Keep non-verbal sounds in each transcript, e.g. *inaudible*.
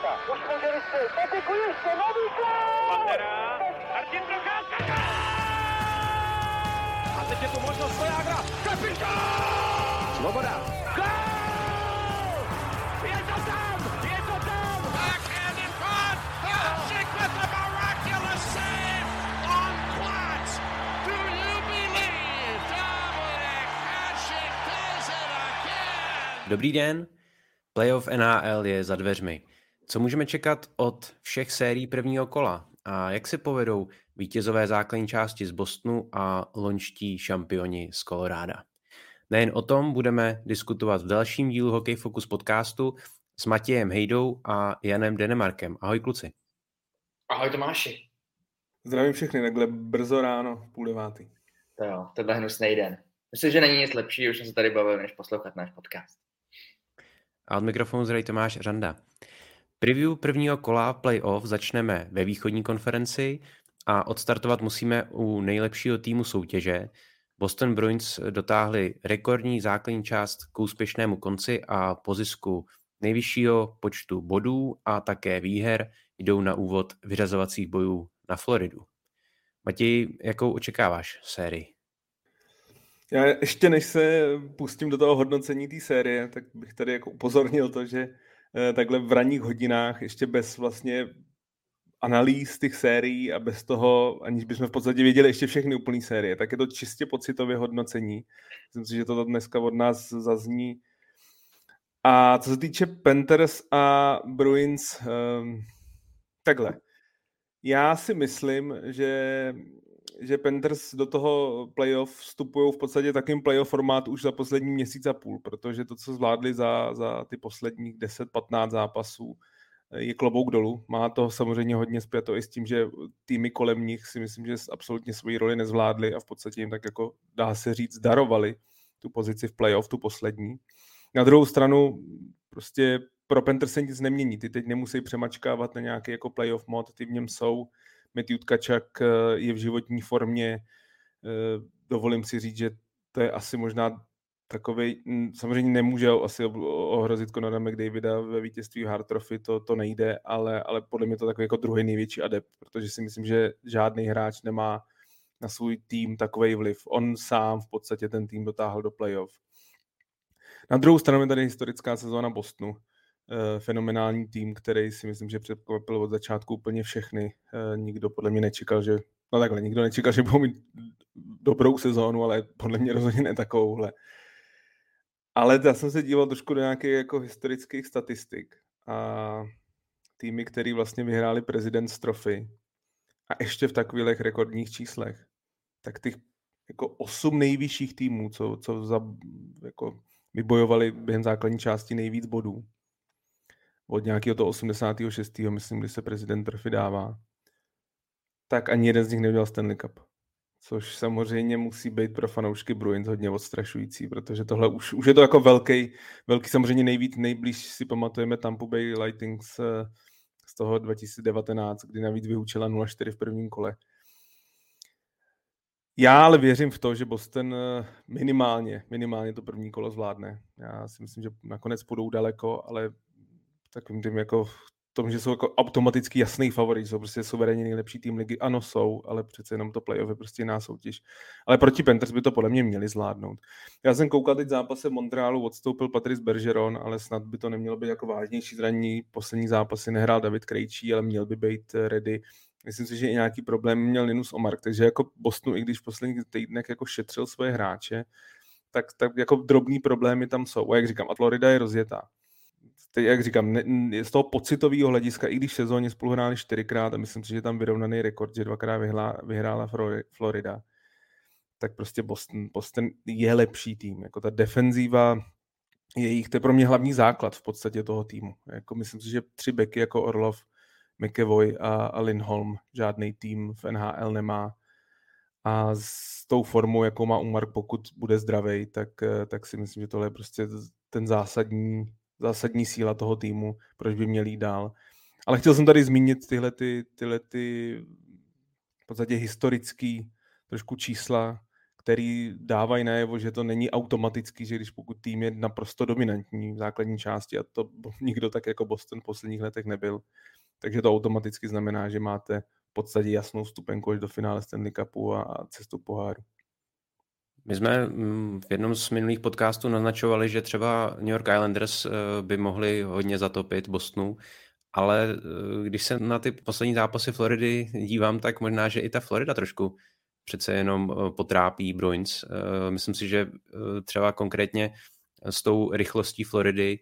Procházka. Už ještě, nový gol! Pantera, Martin Procházka, A teď je tu možnost Svojágra, kapitán! Svoboda. Gol! Je to tam, je to tam! Backhand in front. Hasek with the miraculous save on Platz. Do you believe Dominic Hasek does it again? Dobrý den, playoff NHL je za dveřmi. Co můžeme čekat od všech sérií prvního kola a jak se povedou vítězové základní části z Bostonu a lončtí šampioni z Koloráda? Nejen o tom budeme diskutovat v dalším dílu Hockey Focus podcastu s Matějem Hejdou a Janem Denemarkem. Ahoj kluci. Ahoj Tomáši. Zdravím všechny, takhle brzo ráno, v půl devátý. To jo, tohle je hnusný den. Myslím, že není nic lepší, už jsem se tady bavil, než poslouchat náš podcast. A od mikrofonu zdraví Tomáš Řanda. Preview prvního kola playoff začneme ve východní konferenci a odstartovat musíme u nejlepšího týmu soutěže. Boston Bruins dotáhli rekordní základní část k úspěšnému konci a po zisku nejvyššího počtu bodů a také výher jdou na úvod vyřazovacích bojů na Floridu. Matěj, jakou očekáváš sérii? Já ještě než se pustím do toho hodnocení té série, tak bych tady jako upozornil to, že takhle v ranních hodinách, ještě bez vlastně analýz těch sérií a bez toho, aniž bychom v podstatě věděli ještě všechny úplné série, tak je to čistě pocitově hodnocení. Myslím si, že to dneska od nás zazní. A co se týče Panthers a Bruins, um, takhle. Já si myslím, že že Panthers do toho playoff vstupují v podstatě takým playoff formát už za poslední měsíc a půl, protože to, co zvládli za, za ty posledních 10-15 zápasů, je klobouk dolů. Má to samozřejmě hodně zpěto i s tím, že týmy kolem nich si myslím, že absolutně svoji roli nezvládli a v podstatě jim tak jako dá se říct darovali tu pozici v playoff, tu poslední. Na druhou stranu prostě pro Panthers se nic nemění. Ty teď nemusí přemačkávat na nějaký jako playoff mod, ty v něm jsou Matthew Tkačak eh, je v životní formě. Eh, dovolím si říct, že to je asi možná takový, samozřejmě nemůže asi ohrozit Conora McDavida ve vítězství Hard Trophy, to, to nejde, ale, ale podle mě to takový jako druhý největší adept, protože si myslím, že žádný hráč nemá na svůj tým takový vliv. On sám v podstatě ten tým dotáhl do playoff. Na druhou stranu je tady historická sezóna Bostonu, fenomenální tým, který si myslím, že předkvapil od začátku úplně všechny. Eh, nikdo podle mě nečekal, že no takhle, nikdo nečekal, že budou mít dobrou sezónu, ale podle mě rozhodně ne takovouhle. Ale já jsem se díval trošku do nějakých jako historických statistik a týmy, které vlastně vyhráli prezident Trophy a ještě v takových rekordních číslech, tak těch jako osm nejvyšších týmů, co, co za, jako vybojovali během základní části nejvíc bodů, od nějakého toho 86. myslím, kdy se prezident Trfy dává, tak ani jeden z nich neudělal Stanley Cup. Což samozřejmě musí být pro fanoušky Bruins hodně odstrašující, protože tohle už, už je to jako velký, velký samozřejmě nejvíc, nejblíž si pamatujeme Tampa Bay Lightning z, z toho 2019, kdy navíc vyučila 0-4 v prvním kole. Já ale věřím v to, že Boston eh, minimálně, minimálně to první kolo zvládne. Já si myslím, že nakonec půjdou daleko, ale takovým tím jako tom, že jsou jako automaticky jasný favorit, jsou prostě suverénně nejlepší tým ligy. Ano, jsou, ale přece jenom to playoff je prostě jiná soutěž. Ale proti Panthers by to podle mě měli zvládnout. Já jsem koukal teď zápase Montrealu, odstoupil Patrice Bergeron, ale snad by to nemělo být jako vážnější zranění. Poslední zápasy nehrál David Krejčí, ale měl by být ready. Myslím si, že i nějaký problém měl Linus Omark, takže jako Bostonu, i když v posledních týdnech jako šetřil svoje hráče, tak, tak jako drobný problémy tam jsou. A jak říkám, a Florida je rozjetá teď, jak říkám, ne, z toho pocitového hlediska, i když v sezóně spolu hráli čtyřikrát a myslím si, že tam vyrovnaný rekord, že dvakrát vyhla, vyhrála Florida, tak prostě Boston, Boston je lepší tým. Jako ta defenzíva jejich, to je pro mě hlavní základ v podstatě toho týmu. Jako myslím si, že tři beky jako Orlov, McEvoy a, a Lindholm žádný tým v NHL nemá. A s tou formou, jakou má Umar, pokud bude zdravý, tak, tak si myslím, že tohle je prostě ten zásadní zásadní síla toho týmu, proč by měl jít dál. Ale chtěl jsem tady zmínit tyhle, ty, tyhle ty v podstatě historický trošku čísla, který dávají najevo, že to není automaticky, že když pokud tým je naprosto dominantní v základní části, a to *laughs* nikdo tak jako Boston v posledních letech nebyl, takže to automaticky znamená, že máte v podstatě jasnou stupenku až do finále Stanley Cupu a cestu poháru. My jsme mm, v jednom z minulých podcastů naznačovali, že třeba New York Islanders eh, by mohli hodně zatopit Bostonu, ale eh, když se na ty poslední zápasy Floridy dívám, tak možná, že i ta Florida trošku přece jenom eh, potrápí Bruins. Myslím si, že třeba konkrétně s tou rychlostí Floridy,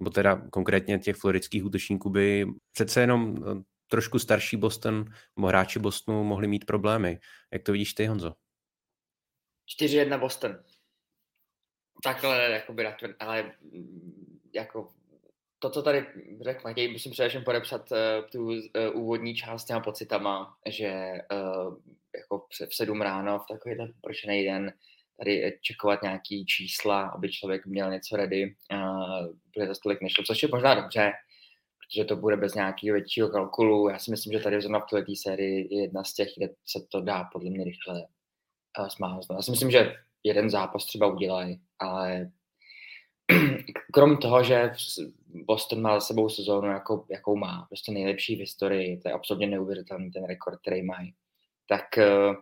nebo teda konkrétně těch floridských útočníků by přece jenom trošku starší Boston nebo hráči Bostonu mohli mít problémy. Jak to vidíš ty, Honzo? 4-1 Boston. Takhle, jakoby, ale jako to, co tady řekl Matěj, musím především podepsat uh, tu uh, úvodní část těma pocitama, že uh, jako v sedm ráno v takový pročený den tady čekovat nějaký čísla, aby člověk měl něco ready, uh, protože to tolik nešlo, což je možná dobře, protože to bude bez nějakého většího kalkulu. Já si myslím, že tady zrovna v této sérii je jedna z těch, kde se to dá podle mě rychle smáznat. Já si myslím, že jeden zápas třeba udělají, ale *clears throat* krom toho, že Boston má za sebou sezónu, jako, jakou má, prostě nejlepší v historii, to je absolutně neuvěřitelný ten rekord, který mají, tak eh,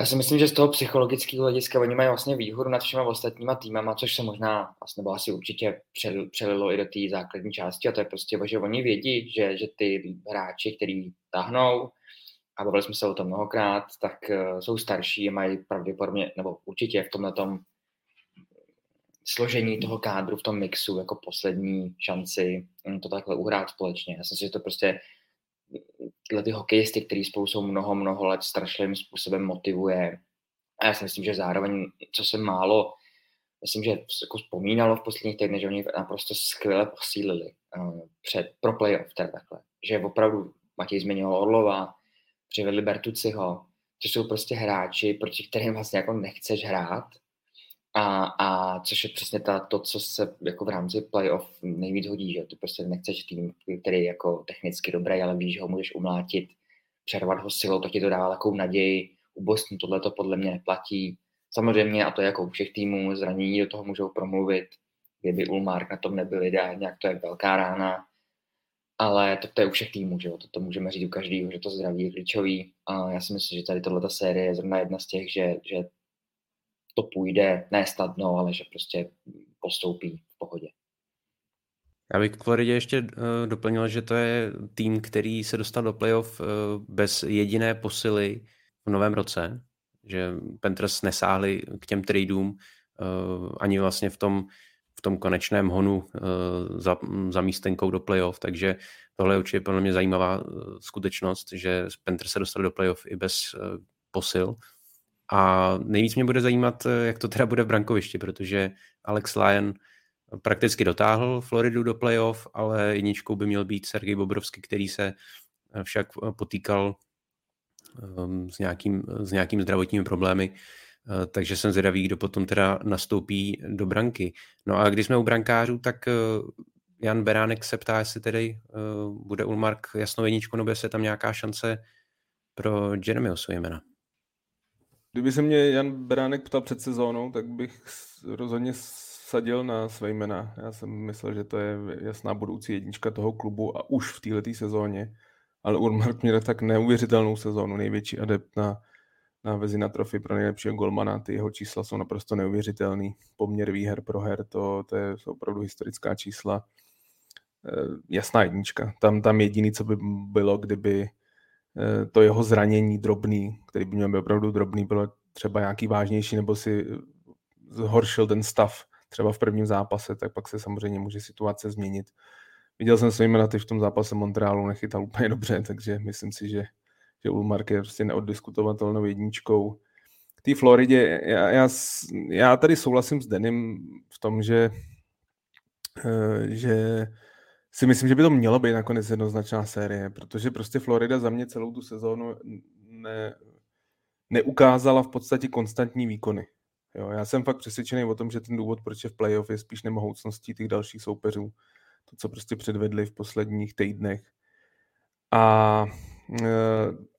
já si myslím, že z toho psychologického hlediska oni mají vlastně výhodu nad všema ostatníma týmama, což se možná, vlastně, nebo asi určitě přelilo i do té základní části a to je prostě, že oni vědí, že, že ty hráči, který tahnou, a bavili jsme se o tom mnohokrát, tak uh, jsou starší a mají pravděpodobně, nebo určitě v tomhle tom složení toho kádru v tom mixu jako poslední šanci to takhle uhrát společně. Já si myslím, že to prostě tyhle ty hokejisty, který spolu jsou mnoho, mnoho let strašlivým způsobem motivuje. A já si myslím, že zároveň, co se málo, myslím, že jako vzpomínalo v posledních týdnech, že oni naprosto skvěle posílili uh, před, pro playoff, teda takhle. Že opravdu Matěj změnil Orlova, přivedli Bertuciho, což jsou prostě hráči, proti kterým vlastně jako nechceš hrát, a, a což je přesně ta, to, co se jako v rámci playoff nejvíc hodí, že ty prostě nechceš tým, který je jako technicky dobrý, ale víš, ho můžeš umlátit, přervat ho silou, to ti to dává takovou naději. U Bostonu tohle to podle mě neplatí. Samozřejmě, a to je jako u všech týmů, zranění do toho můžou promluvit. Kdyby Ulmark na tom nebyl ideálně, jak to je velká rána ale to, to je u všech týmů, že jo? To, to můžeme říct u každého, že to zdraví je klíčový. A já si myslím, že tady tohle série je zrovna jedna z těch, že, že to půjde ne snadno, ale že prostě postoupí v pohodě. Já bych k Floridě ještě uh, doplnil, že to je tým, který se dostal do playoff uh, bez jediné posily v novém roce, že Panthers nesáhli k těm tradeům uh, ani vlastně v tom v tom konečném honu uh, za, za místenkou do playoff, takže tohle je určitě podle mě zajímavá uh, skutečnost, že Panther se dostal do playoff i bez uh, posil. A nejvíc mě bude zajímat, jak to teda bude v brankovišti, protože Alex Lyon prakticky dotáhl Floridu do playoff, ale jedničkou by měl být Sergej Bobrovský, který se však potýkal s, nějakým, s nějakým zdravotními problémy Eh, takže jsem zvědavý, kdo potom teda nastoupí do branky. No a když jsme u brankářů, tak eh, Jan Beránek se ptá, jestli tedy eh, bude Ulmark jasnou jedničku, nebo jestli je tam nějaká šance pro Jeremy Osvojemena. Kdyby se mě Jan Beránek ptal před sezónou, tak bych rozhodně sadil na své jména. Já jsem myslel, že to je jasná budoucí jednička toho klubu a už v této sezóně. Ale Ulmark měl tak neuvěřitelnou sezónu, největší adept na na Vezina trofy pro nejlepšího golmana. Ty jeho čísla jsou naprosto neuvěřitelný. Poměr výher pro her, to, to je opravdu historická čísla. E, jasná jednička. Tam, tam jediný, co by bylo, kdyby e, to jeho zranění drobný, který by měl být opravdu drobný, bylo třeba nějaký vážnější, nebo si zhoršil ten stav třeba v prvním zápase, tak pak se samozřejmě může situace změnit. Viděl jsem svými na v tom zápase Montrealu, nechytal úplně dobře, takže myslím si, že že Ulmark je prostě neoddiskutovatelnou jedničkou. K té Floridě, já, já, já tady souhlasím s Denim v tom, že, eh, že si myslím, že by to mělo být nakonec jednoznačná série, protože prostě Florida za mě celou tu sezónu ne, neukázala v podstatě konstantní výkony. Jo, já jsem fakt přesvědčený o tom, že ten důvod, proč je v playoff, je spíš nemohoucností těch dalších soupeřů. To, co prostě předvedli v posledních týdnech. A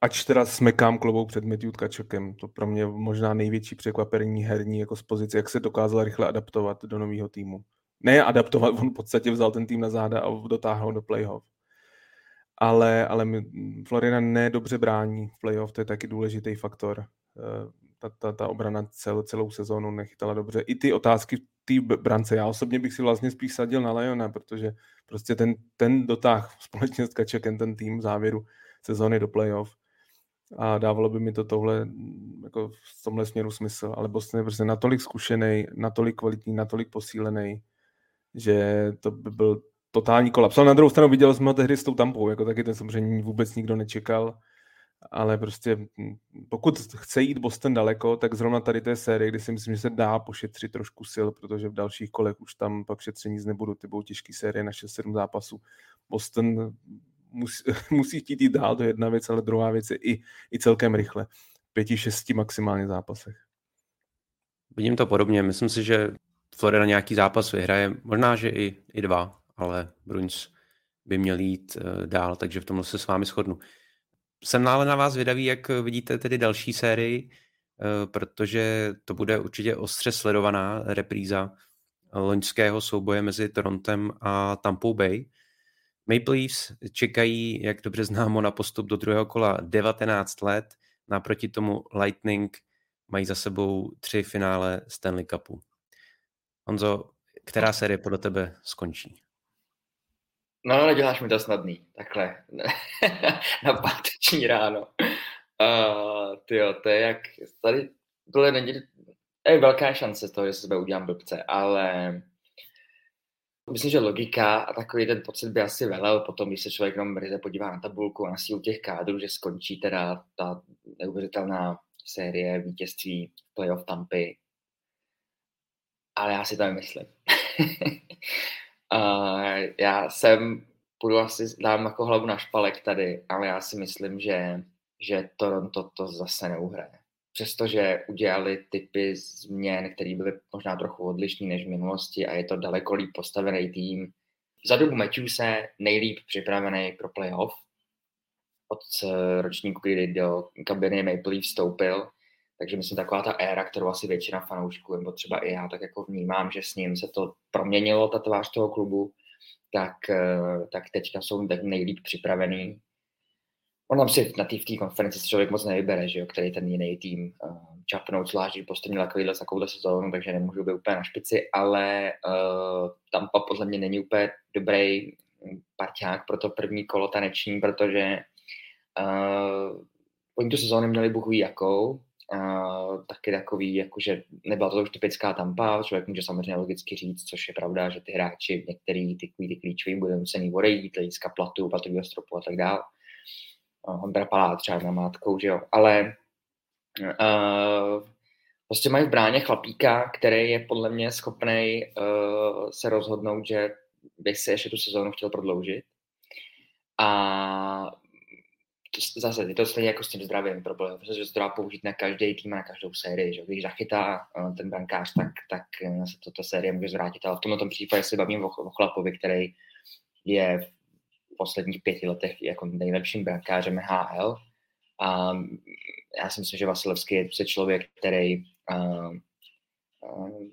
ač teda smekám klobou před Matthew Tkačokem, to pro mě možná největší překvapení herní jako z pozice, jak se dokázal rychle adaptovat do nového týmu. Ne adaptovat, *laughs* on v podstatě vzal ten tým na záda a dotáhl do playoff. Ale, ale Florida nedobře brání v playoff, to je taky důležitý faktor. Eh, ta, ta, ta obrana cel, celou sezónu nechytala dobře. I ty otázky v té brance, já osobně bych si vlastně spíš sadil na Leona, protože prostě ten, ten dotáh společně s Kačekem, ten tým v závěru sezóny do playoff a dávalo by mi to tohle jako v tomhle směru smysl, ale Boston je prostě natolik zkušený, natolik kvalitní, natolik posílený, že to by byl totální kolaps. Ale na druhou stranu viděl jsme ho tehdy s tou tampou, jako taky ten samozřejmě vůbec nikdo nečekal, ale prostě hm, pokud chce jít Boston daleko, tak zrovna tady té série, kdy si myslím, že se dá pošetřit trošku sil, protože v dalších kolech už tam pak šetření z nebudou, ty budou těžké série na 6-7 zápasů. Boston musí, *laughs* musí chtít jít dál, to je jedna věc, ale druhá věc je i, i celkem rychle. Pěti, šesti maximálně zápasech. Vidím to podobně. Myslím si, že Florida nějaký zápas vyhraje, možná, že i, i dva, ale Bruins by měl jít uh, dál, takže v tomhle se s vámi shodnu. Jsem nále na vás vydavý, jak vidíte tedy další sérii, uh, protože to bude určitě ostře sledovaná repríza loňského souboje mezi Torontem a Tampa Bay. Maple Leafs čekají, jak dobře známo, na postup do druhého kola 19 let. Naproti tomu Lightning mají za sebou tři finále Stanley Cupu. Honzo, která série podle tebe skončí? No, neděláš mi to snadný, takhle, *laughs* na páteční ráno. Uh, tyjo, to je jak, tady, není, je velká šance z toho, že se sebe udělám blbce, ale myslím, že logika a takový ten pocit by asi velel potom, když se člověk jenom ryze podívá na tabulku a na sílu těch kádrů, že skončí teda ta neuvěřitelná série vítězství playoff Tampy. Ale já si to nemyslím. *laughs* uh, já jsem, půjdu asi, dám jako hlavu na špalek tady, ale já si myslím, že, že Toronto to zase neuhraje přestože udělali typy změn, které byly možná trochu odlišné než v minulosti a je to daleko líp postavený tým. Za dobu se nejlíp připravený pro playoff od ročníku, kdy do kabiny Maple Leaf vstoupil. Takže myslím, taková ta éra, kterou asi většina fanoušků, nebo třeba i já tak jako vnímám, že s ním se to proměnilo, ta tvář toho klubu, tak, eh, tak teďka jsou tak nejlíp připravený on tam si na té konferenci člověk moc nevybere, že jo, který ten jiný tým uh, čapnout, zvlášť, že Boston měl takovýhle, takovouhle sezónu, takže nemůžu být úplně na špici, ale uh, tam podle mě není úplně dobrý parťák pro to první kolo taneční, protože uh, oni tu sezónu měli buchují jakou, uh, taky takový, jakože nebyla to už typická tampa, člověk může samozřejmě logicky říct, což je pravda, že ty hráči, některý ty, ty klíčoví budou nucený odejít, hlediska platu, platového stropu a tak dále Ondra Palá třeba na mátkou, že jo, ale uh, prostě mají v bráně chlapíka, který je podle mě schopný uh, se rozhodnout, že by si ještě tu sezónu chtěl prodloužit. A zase je to stejně jako s tím zdravím problém, protože se to dá použít na každý tým a na každou sérii. Že? Když zachytá uh, ten brankář, tak, tak se to ta série může zvrátit. Ale v tomto případě si bavím o, o chlapovi, který je posledních pěti letech jako nejlepším brankářem HL. A já si myslím, že Vasilevský je prostě člověk, který uh, uh,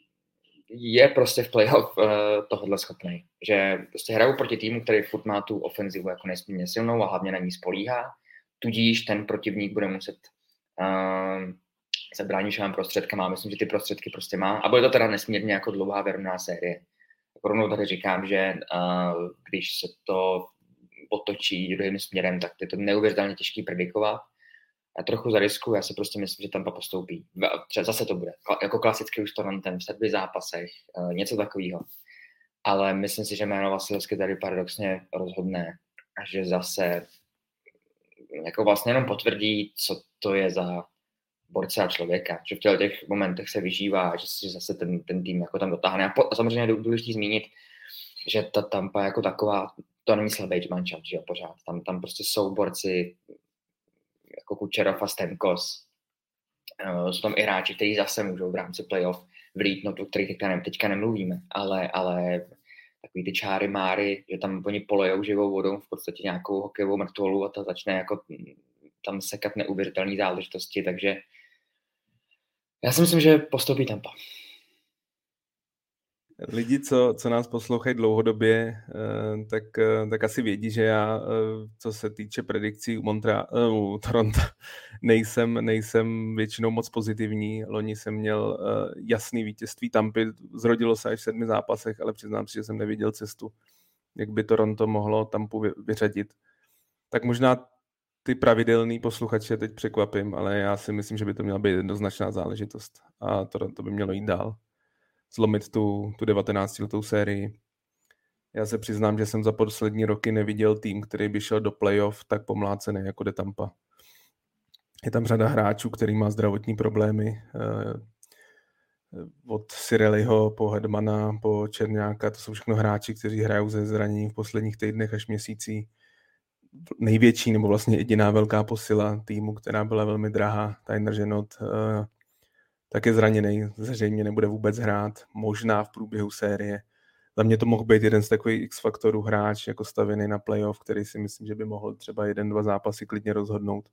je prostě v playoff uh, tohohle schopný. Že prostě hrajou proti týmu, který furt má tu ofenzivu jako nesmírně silnou a hlavně na ní spolíhá. Tudíž ten protivník bude muset uh, se bránit všem prostředkama. Myslím, že ty prostředky prostě má. A bude to teda nesmírně jako dlouhá verná série. Rovnou tady říkám, že uh, když se to otočí druhým směrem, tak je to neuvěřitelně těžký predikovat. Já trochu zariskuju, já si prostě myslím, že Tampa postoupí. Třeba zase to bude, jako klasický už Torontem v sedmi zápasech, eh, něco takového. Ale myslím si, že jméno Vasilevsky tady paradoxně rozhodne a že zase jako vlastně jenom potvrdí, co to je za borce a člověka, že v těch momentech se vyžívá, že si zase ten, ten tým jako tam dotáhne. A, po, a samozřejmě je důležité zmínit, že ta Tampa jako taková to není slabý mančat, že jo, pořád. Tam, tam prostě jsou borci jako Kučerov a Stemkos. Uh, jsou tam i hráči, kteří zase můžou v rámci playoff vlítnout, o kterých teďka, ne, teďka nemluvíme, ale, ale takový ty čáry máry, že tam oni polejou živou vodou v podstatě nějakou hokejovou mrtvolu a ta začne jako tam sekat neuvěřitelné záležitosti, takže já si myslím, že postoupí Tampa. Lidi, co, co nás poslouchají dlouhodobě, eh, tak, eh, tak asi vědí, že já, eh, co se týče predikcí u, Montra, u Toronto, *laughs* nejsem, nejsem většinou moc pozitivní. Loni jsem měl jasný vítězství Tampy, zrodilo se až v sedmi zápasech, ale přiznám si, že jsem neviděl cestu, jak by Toronto mohlo Tampu vyřadit. Tak možná ty pravidelný posluchače teď překvapím, ale já si myslím, že by to měla být jednoznačná záležitost a Toronto by mělo jít dál zlomit tu, tu 19 letou sérii. Já se přiznám, že jsem za poslední roky neviděl tým, který by šel do playoff tak pomlácený jako de Tampa. Je tam řada hráčů, který má zdravotní problémy. Eh, od Sireliho po Hedmana, po Černáka, to jsou všechno hráči, kteří hrajou ze zranění v posledních týdnech až měsících. Největší nebo vlastně jediná velká posila týmu, která byla velmi drahá, Tyner Ženot, eh, tak je zraněný, zřejmě nebude vůbec hrát, možná v průběhu série. Za mě to mohl být jeden z takových X-faktorů hráč, jako stavěný na playoff, který si myslím, že by mohl třeba jeden, dva zápasy klidně rozhodnout.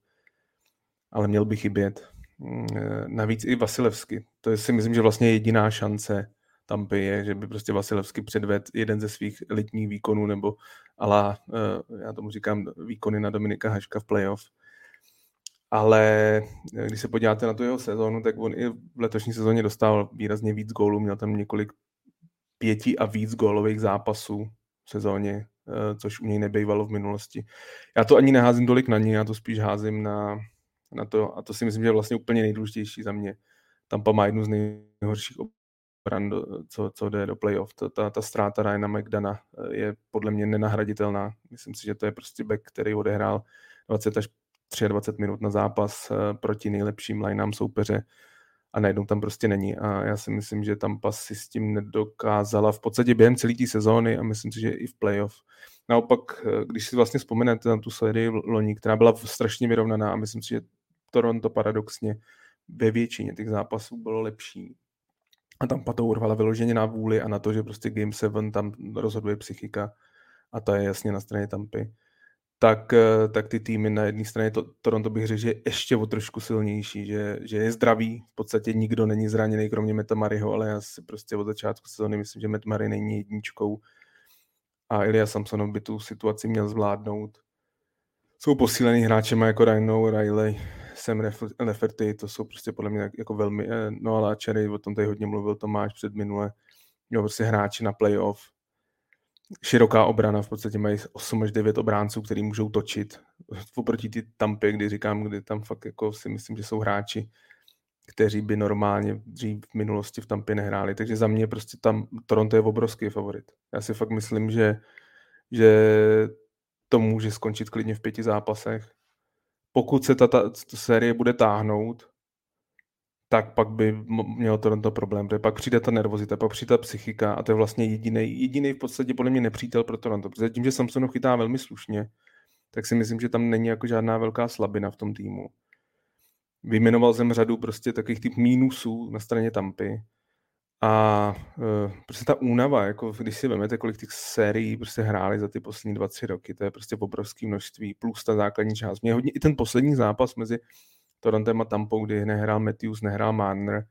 Ale měl by chybět. Mm, eh, navíc i Vasilevsky. To je si myslím, že vlastně jediná šance tam je, že by prostě Vasilevsky předvedl jeden ze svých elitních výkonů, nebo ala, eh, já tomu říkám, výkony na Dominika Haška v playoff ale eh, když se podíváte na tu jeho sezónu, tak on i v letošní sezóně dostal výrazně víc gólů, měl tam několik pěti a víc gólových zápasů v sezóně, eh, což u něj nebejvalo v minulosti. Já to ani neházím tolik na ní, já to spíš házím na, na to, a to si myslím, že je vlastně úplně nejdůležitější za mě. Tampa má jednu z nejhorších obran, co, co jde do playoff. Ta, ta, ta ztráta Ryana McDana eh, je podle mě nenahraditelná. Myslím si, že to je prostě back, který odehrál 20 až 23 minut na zápas eh, proti nejlepším lineám soupeře a najednou tam prostě není. A já si myslím, že tam pas si s tím nedokázala v podstatě během celé té sezóny a myslím si, že i v playoff. Naopak, eh, když si vlastně vzpomenete na tu sérii loni, která byla strašně vyrovnaná a myslím si, že Toronto paradoxně ve většině těch zápasů bylo lepší. A tam to urvala vyloženě na vůli a na to, že prostě Game 7 tam rozhoduje psychika a to je jasně na straně Tampy tak, eh, tak ty týmy na jedné straně, to, Toronto bych řekl, že je ještě o trošku silnější, že, že je zdravý, v podstatě nikdo není zraněný, kromě Metamariho, ale já si prostě od začátku sezóny myslím, že Metamary není jedničkou. A Ilya Samsonov by tu situaci měl zvládnout. Jsou posílený hráči jako Rhino, Riley, Sam Lefferty, to jsou prostě podle mě jako velmi, eh, no ale Cherry, o tom tady hodně mluvil Tomáš před minule, jo, prostě hráči na playoff, široká obrana, v podstatě mají 8 až 9 obránců, který můžou točit. Oproti ty tampy, kdy říkám, kdy tam fakt jako si myslím, že jsou hráči, kteří by normálně dřív v minulosti v Tampě nehráli. Takže za mě prostě tam Toronto je obrovský favorit. Já si fakt myslím, že, že to může skončit klidně v pěti zápasech. Pokud se ta, ta, ta série bude táhnout, tak pak by mělo Toronto problém, protože pak přijde ta nervozita, pak přijde ta psychika a to je vlastně jediný, jediný v podstatě podle mě nepřítel pro Toronto, protože tím, že Samsonov chytá velmi slušně, tak si myslím, že tam není jako žádná velká slabina v tom týmu. Vyjmenoval jsem řadu prostě takových typ mínusů na straně Tampy a uh, prostě ta únava, jako když si vezmete, kolik těch sérií prostě hráli za ty poslední dva, tři roky, to je prostě obrovské množství, plus ta základní část. Mě hodně i ten poslední zápas mezi Torontem a Tampou, kdy nehrál Matthews, nehrál Marner,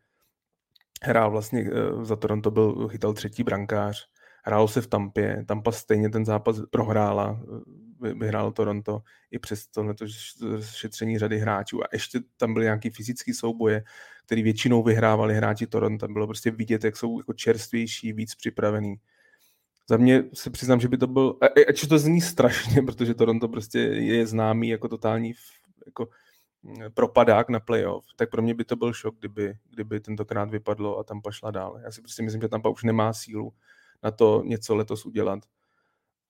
hrál vlastně eh, za Toronto, byl, chytal třetí brankář, hrálo se v Tampě, Tampa stejně ten zápas prohrála, eh, vyhrál Toronto i přes tohleto šetření řady hráčů. A ještě tam byly nějaký fyzický souboje, který většinou vyhrávali hráči Toronto, bylo prostě vidět, jak jsou jako čerstvější, víc připravený. Za mě se přiznám, že by to byl, ač to zní strašně, *laughs* protože Toronto prostě je známý jako totální jako propadák na playoff, tak pro mě by to byl šok, kdyby, kdyby tentokrát vypadlo a tam pošla dál. Já si prostě myslím, že Tampa už nemá sílu na to něco letos udělat.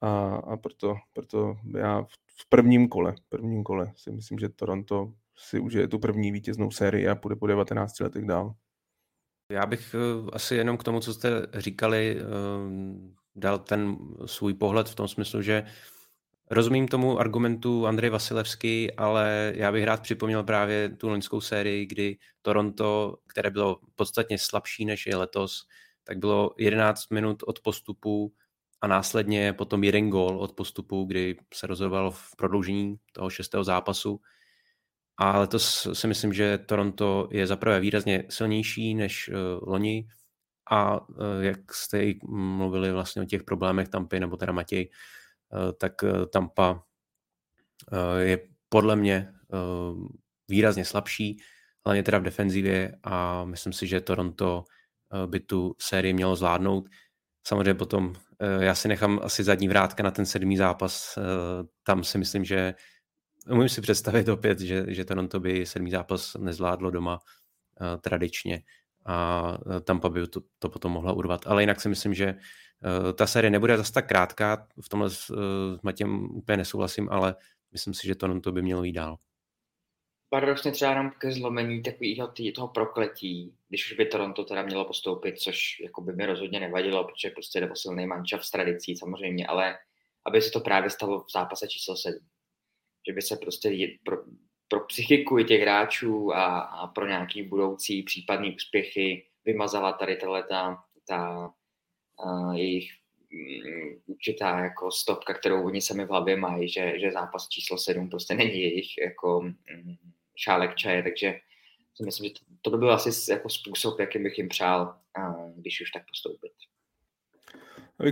A, a proto, proto já v prvním kole, prvním kole si myslím, že Toronto si užije tu první vítěznou sérii a půjde po 19 letech dál. Já bych eh, asi jenom k tomu, co jste říkali, eh, dal ten svůj pohled v tom smyslu, že Rozumím tomu argumentu Andrej Vasilevský, ale já bych rád připomněl právě tu loňskou sérii, kdy Toronto, které bylo podstatně slabší než je letos, tak bylo 11 minut od postupu a následně potom jeden gól od postupu, kdy se rozhodoval v prodloužení toho šestého zápasu. A letos si myslím, že Toronto je zaprvé výrazně silnější než uh, loni a uh, jak jste i mluvili vlastně o těch problémech Tampy, nebo teda Matěj, tak uh, Tampa uh, je podle mě výrazně slabší, hlavně teda v defenzivě a myslím si, že Toronto by tu sérii mělo zvládnout. Samozřejmě potom eh, já si nechám asi zadní vrátka na ten sedmý zápas. Eh, tam si myslím, že umím si představit opět, že, že Toronto by sedmý zápas nezvládlo doma eh, tradičně a Tampa by to, to potom mohla urvat. Ale jinak si myslím, že ta série nebude zase tak krátká, v tomhle s, s Matěm úplně nesouhlasím, ale myslím si, že Toronto by mělo jít dál paradoxně třeba jenom ke zlomení takového toho prokletí, když už by Toronto teda mělo postoupit, což jako by mi rozhodně nevadilo, protože prostě jde o silný mančav s tradicí samozřejmě, ale aby se to právě stalo v zápase číslo 7. Že by se prostě pro, pro psychiku těch hráčů a, a pro nějaký budoucí případný úspěchy vymazala tady tato, ta, ta jejich um, určitá jako stopka, kterou oni sami v hlavě mají, že, že zápas číslo 7 prostě není jejich jako um, šálek čaje, takže si myslím, že to, to by byl asi jako způsob, jakým bych jim přál, když už tak postoupit.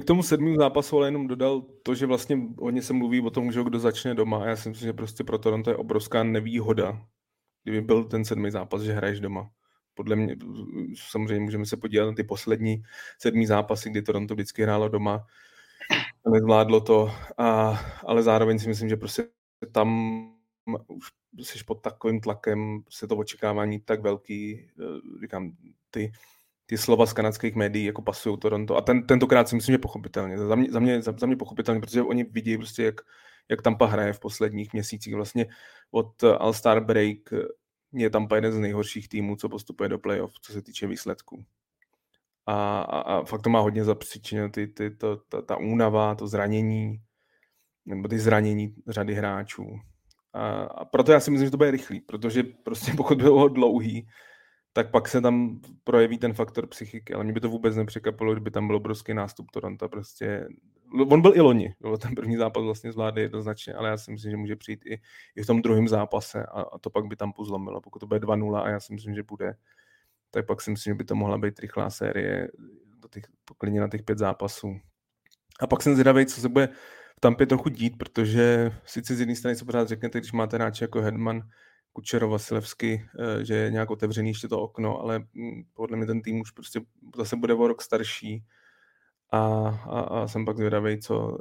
K tomu sedmému zápasu ale jenom dodal to, že vlastně hodně se mluví o tom, že kdo začne doma. Já si myslím, že prostě pro Toronto je obrovská nevýhoda, kdyby byl ten sedmý zápas, že hraješ doma. Podle mě, samozřejmě můžeme se podívat na ty poslední sedmý zápasy, kdy Toronto vždycky hrálo doma. Nezvládlo to, a, ale zároveň si myslím, že prostě tam už jsi pod takovým tlakem, se to očekávání tak velký, eh, říkám, ty, ty slova z kanadských médií jako pasují Toronto. A ten, tentokrát si myslím, že pochopitelně. Za mě, za mě, za, za mě pochopitelně, protože oni vidí prostě, jak, jak Tampa hraje v posledních měsících. Vlastně od All-Star Break je Tampa jeden z nejhorších týmů, co postupuje do playoff, co se týče výsledků. A, a, a fakt to má hodně zapříčiněno, ty, ty, to, ta, ta únava, to zranění, nebo ty zranění řady hráčů. A, a proto já si myslím, že to bude rychlý, protože prostě *laughs* pokud bylo dlouhý, tak pak se tam projeví ten faktor psychiky, ale mě by to vůbec nepřekvapilo, kdyby tam byl obrovský nástup Toronto. Prostě, on byl i loni, byl ten první zápas vlastně zvládli jednoznačně, ale já si myslím, že může přijít i, i v tom druhém zápase a, a to pak by tam pozlomilo. Pokud to bude 2-0 a já si myslím, že bude, tak pak si myslím, že by to mohla být rychlá série do těch, poklidně na těch pět zápasů. A pak jsem zvědavý, co se bude Tampě trochu dít, protože sice z jedné strany se pořád řeknete, když máte hráče jako Hedman, Kučero, Vasilevsky, eh, že je nějak otevřený ještě to okno, ale mm, podle mě ten tým už prostě zase bude o rok starší. A, a, a jsem pak zvědavý, co,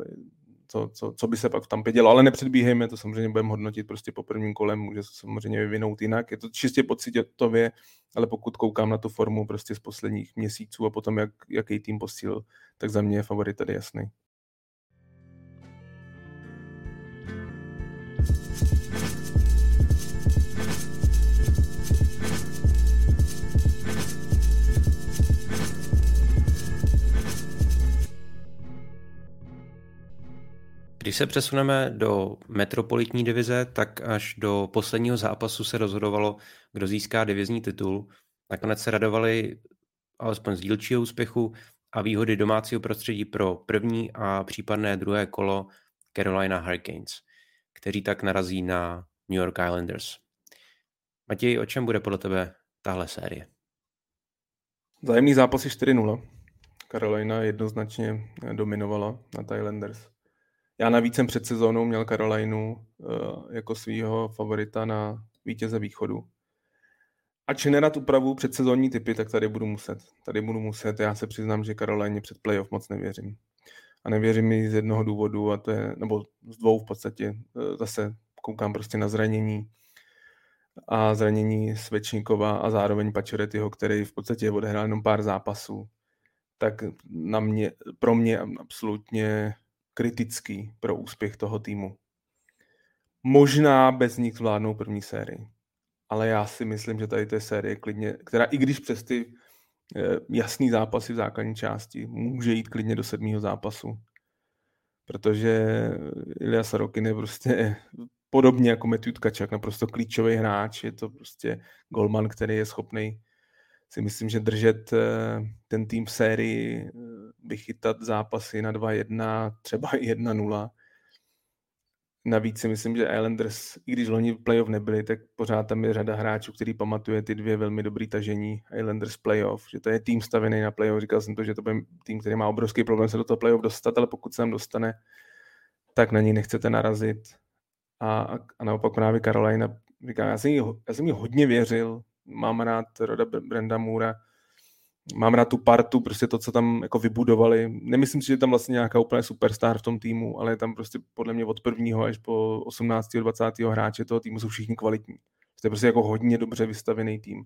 co, co, co by se pak v Tampě dělo, ale nepředbíhejme, to samozřejmě budeme hodnotit prostě po prvním kolem, může se samozřejmě vyvinout jinak, je to čistě pocitově, ale pokud koukám na tu formu prostě z posledních měsíců a potom, jak, jaký tým posílil, tak za mě je favorit tady jasný. Když se přesuneme do metropolitní divize, tak až do posledního zápasu se rozhodovalo, kdo získá divizní titul. Nakonec se radovali alespoň z dílčího úspěchu a výhody domácího prostředí pro první a případné druhé kolo Carolina Hurricanes, kteří tak narazí na New York Islanders. Matěj, o čem bude podle tebe tahle série? Zájemný zápasy 4-0. Carolina jednoznačně dominovala na Islanders. Já navíc jsem před sezónou měl Karolajnu uh, jako svého favorita na vítěze východu. Ač nerad upravu předsezónní typy, tak tady budu muset. Tady budu muset. Já se přiznám, že Karolajně před playoff moc nevěřím. A nevěřím mi z jednoho důvodu, a to je, nebo z dvou v podstatě. Uh, zase koukám prostě na zranění a zranění Svečníkova a zároveň Pačoretyho, který v podstatě odehrál jenom pár zápasů. Tak na mě, pro mě absolutně kritický pro úspěch toho týmu. Možná bez nich zvládnou první sérii. Ale já si myslím, že tady to je série klidně, která i když přes ty eh, jasný zápasy v základní části může jít klidně do sedmého zápasu. Protože Ilya Sarokin je prostě podobně jako Matthew Tkačak, naprosto klíčový hráč. Je to prostě golman, který je schopný si myslím, že držet eh, ten tým v sérii eh, vychytat zápasy na 2-1, třeba 1-0. Navíc si myslím, že Islanders, i když loni v playoff nebyli, tak pořád tam je řada hráčů, který pamatuje ty dvě velmi dobrý tažení Islanders playoff, že to je tým stavěný na playoff. Říkal jsem to, že to bude tým, který má obrovský problém se do toho playoff dostat, ale pokud se tam dostane, tak na ní nechcete narazit. A, a naopak právě Carolina říká, já jsem jí, já jsem jí hodně věřil, mám rád Roda Brenda Moora, mám rád tu partu, prostě to, co tam jako vybudovali. Nemyslím si, že je tam vlastně nějaká úplně superstar v tom týmu, ale je tam prostě podle mě od prvního až po 18. 20. hráče toho týmu jsou všichni kvalitní. To je prostě jako hodně dobře vystavený tým.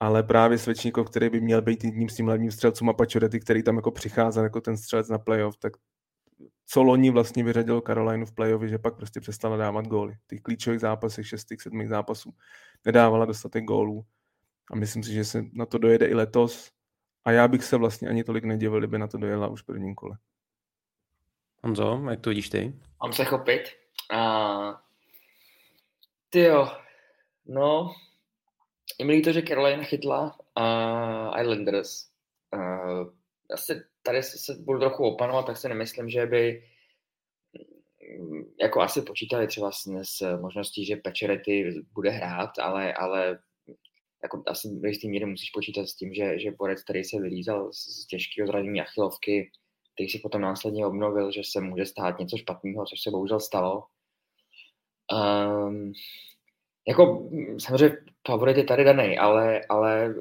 Ale právě Svečníkov, který by měl být jedním s tím hlavním střelcům a Pačorety, který tam jako přicházel jako ten střelec na playoff, tak co loni vlastně vyřadil Karolinu v playoffě, že pak prostě přestala dávat góly. Ty klíčových zápasech, šestých, sedmých zápasů nedávala dostatek gólů a myslím si, že se na to dojede i letos. A já bych se vlastně ani tolik nedivil, kdyby na to dojela už v prvním kole. Honzo, jak to vidíš ty? Mám se chopit. A... Ty jo, no, je mi to, že Carolina chytla uh, Islanders. Uh, asi tady se budu trochu opanovat, tak si nemyslím, že by jako asi počítali třeba s, s možností, že Pečerety bude hrát, ale, ale jako asi v jistý míře musíš počítat s tím, že, že borec, který se vylízal z těžkého zranění achilovky, který si potom následně obnovil, že se může stát něco špatného, což se bohužel stalo. Um, jako samozřejmě favorit je tady daný, ale, ale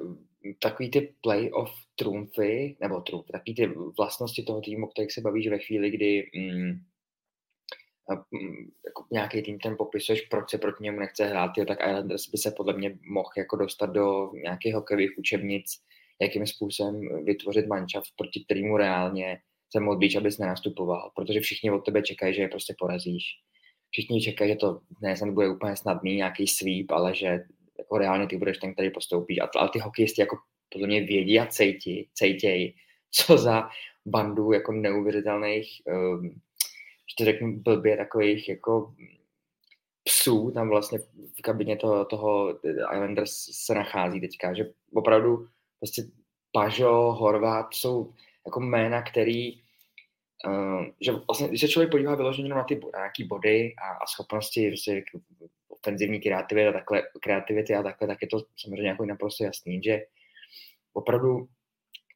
takový ty playoff trumfy, nebo trumfy, takový ty vlastnosti toho týmu, kterých se bavíš ve chvíli, kdy mm, Mm, jako nějaký tým ten popisuješ, proč se proti němu nechce hrát, jo, tak Islanders by se podle mě mohl jako dostat do nějakých hokejových učebnic, jakým způsobem vytvořit manšaft, proti kterému reálně se modlíš, abys nenastupoval, protože všichni od tebe čekají, že je prostě porazíš. Všichni čekají, že to ne, bude úplně snadný, nějaký sweep, ale že jako reálně ty budeš ten, který postoupí. A, ale ty hokejisti jako podle mě vědí a cejti, cejtěj, co za bandu jako neuvěřitelných um, že to řeknu blbě, takových jako psů tam vlastně v kabině toho, toho Islanders se nachází teďka, že opravdu prostě Pažo, Horvát jsou jako jména, který uh, že vlastně, když se člověk podívá vyloženě na ty na nějaký body a, a schopnosti prostě ofenzivní kreativity a takhle, kreativity a takhle, tak je to samozřejmě jako naprosto jasný, že opravdu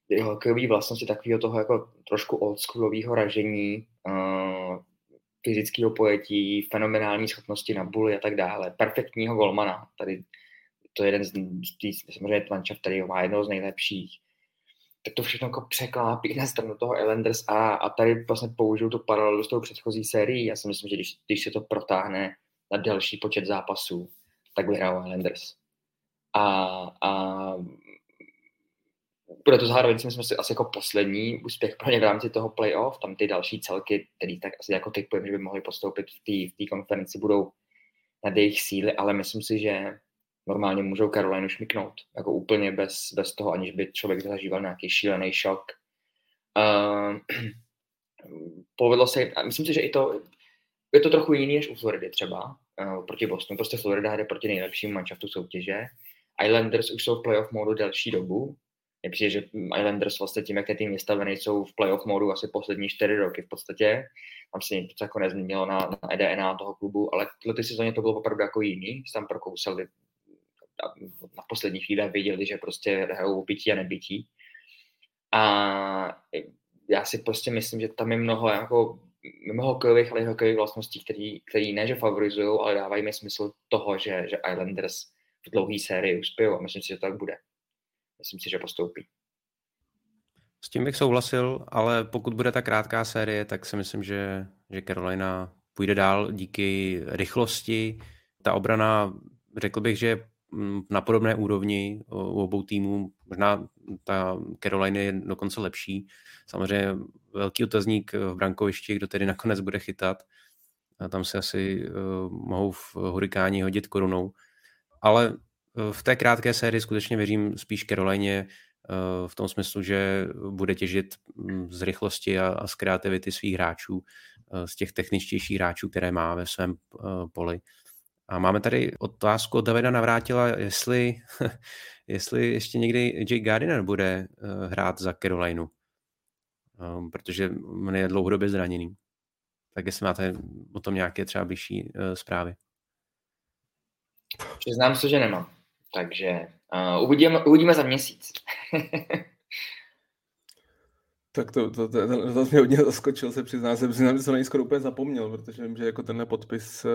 jeho hokejové vlastnosti takového toho jako trošku oldschoolového ražení, uh, fyzického pojetí, fenomenální schopnosti na buly a tak dále, perfektního golmana, tady to je jeden z, z samozřejmě Tlančav, který má jednoho z nejlepších, tak to všechno jako překlápí na stranu toho Islanders a, a tady vlastně použiju tu paralelu s tou předchozí sérií. Já si myslím, že když, když se to protáhne na delší počet zápasů, tak vyhrál Islanders. A, a bude to zároveň, si myslím, si asi jako poslední úspěch pro ně v rámci toho playoff. Tam ty další celky, které tak asi jako typujeme, že by mohli postoupit v té konferenci, budou na jejich síly, ale myslím si, že normálně můžou Carolinu šmiknout. Jako úplně bez, bez toho, aniž by člověk zažíval nějaký šílený šok. Uh, *clears throat* povedlo se, a myslím si, že i to, je to trochu jiný než u Floridy třeba, uh, proti Bostonu. Prostě Florida jde proti nejlepšímu manšaftu soutěže. Islanders už jsou v playoff modu delší dobu, mně přijde, že Islanders vlastně tím, jak je tým vystavený, jsou v playoff modu asi poslední čtyři roky v podstatě. Tam se nic jako nezměnilo na, na EDNA toho klubu, ale ty sezóně to bylo opravdu jako jiný, tam prokousali na poslední chvíli viděli, že prostě hrajou bytí a nebytí. A já si prostě myslím, že tam je mnoho jako mimo hokejových, ale i hokejových vlastností, který, který ne, že favorizují, ale dávají mi smysl toho, že, že Islanders v dlouhé sérii uspějí a myslím si, že to tak bude myslím si, že postoupí. S tím bych souhlasil, ale pokud bude ta krátká série, tak si myslím, že, že Carolina půjde dál díky rychlosti. Ta obrana, řekl bych, že na podobné úrovni u obou týmů. Možná ta Carolina je dokonce lepší. Samozřejmě velký otazník v brankovišti, kdo tedy nakonec bude chytat. A tam se asi uh, mohou v hurikáni hodit korunou. Ale v té krátké sérii skutečně věřím spíš Carolině eh, v tom smyslu, že bude těžit mm, z rychlosti a z kreativity svých hráčů, eh, z těch techničtějších hráčů, které má ve svém eh, poli. A máme tady otázku od Davida Navrátila, jestli, *laughs* jestli ještě někdy Jake Gardiner bude hrát za Carolinu. um, protože on je dlouhodobě zraněný. Tak jestli máte o tom nějaké třeba bližší uh, zprávy. Přiznám se, že nemám. Takže uh, uvidíme, uvidíme za měsíc. *laughs* Tak to, to, to, to, to mě hodně zaskočil, se přiznám, se přiznám, že jsem na skoro úplně zapomněl, protože vím, že jako tenhle podpis uh,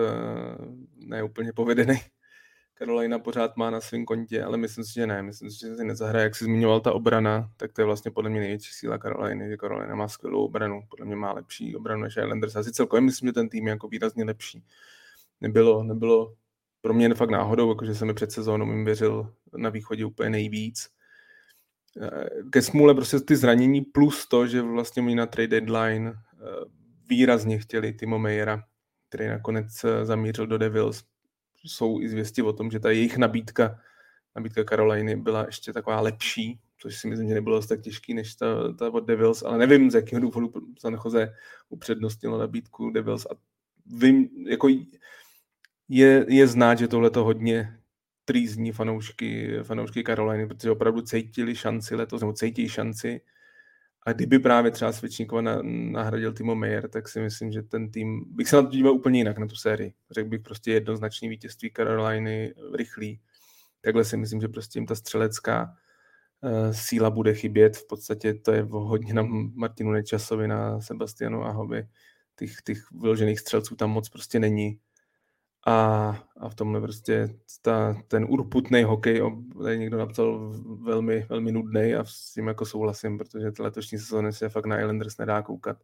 ne úplně povedený. *laughs* Carolina pořád má na svém kontě, ale myslím si, že ne. Myslím si, že si nezahraje. Jak jsi zmiňoval ta obrana, tak to je vlastně podle mě největší síla Caroliny, že Carolina má skvělou obranu. Podle mě má lepší obranu než Islanders. Asi celkově myslím, že ten tým je jako výrazně lepší. Nebylo, nebylo pro mě fakt náhodou, jakože jsem mi před sezónou jim věřil na východě úplně nejvíc. Eh, ke smůle prostě ty zranění plus to, že vlastně oni na trade deadline eh, výrazně chtěli Timo Meyera, který nakonec eh, zamířil do Devils. Jsou i zvěsti o tom, že ta jejich nabídka, nabídka Caroliny byla ještě taková lepší, což si myslím, že nebylo tak těžký než ta, ta od Devils, ale nevím, z jakého důvodu San Jose upřednostnilo nabídku Devils a vím, jako je, je znát, že tohle to hodně trýzní fanoušky, fanoušky Karoliny, protože opravdu cítili šanci letos, nebo cítí šanci. A kdyby právě třeba Svěčníkova na, nahradil Timo Meyer, tak si myslím, že ten tým, bych se na to díval úplně jinak na tu sérii. Řekl bych prostě jednoznačný vítězství Karoliny rychlý. Takhle si myslím, že prostě jim ta střelecká uh, síla bude chybět. V podstatě to je hodně na Martinu Nečasovi, na Sebastianu Ahovi. Těch, těch vyložených střelců tam moc prostě není. A, a v tomhle prostě ta, ten urputný hokej, tady někdo napsal velmi, velmi nudný a s tím jako souhlasím, protože letošní sezóny se fakt na Islanders nedá koukat.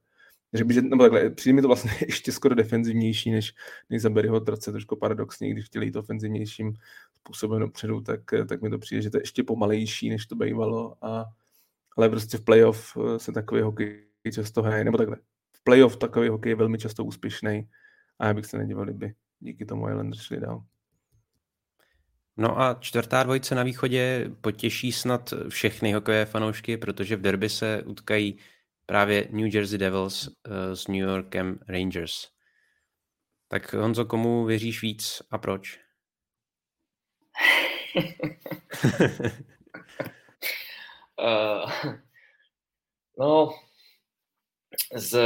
Že by, nebo takhle, přijde mi to vlastně *laughs* ještě skoro defenzivnější, než, než za Berryho Trace, trošku paradoxně, když chtěli jít ofenzivnějším způsobem dopředu, tak, tak mi to přijde, že to je ještě pomalejší, než to bývalo. A, ale prostě v playoff se takový hokej často hraje, nebo takhle. V playoff takový hokej je velmi často úspěšný a já bych se nedíval, kdyby, díky tomu Islanders šli dál. No a čtvrtá dvojice na východě potěší snad všechny hokejové fanoušky, protože v derby se utkají právě New Jersey Devils uh, s New Yorkem Rangers. Tak Honzo, komu věříš víc a proč? uh, *laughs* no, z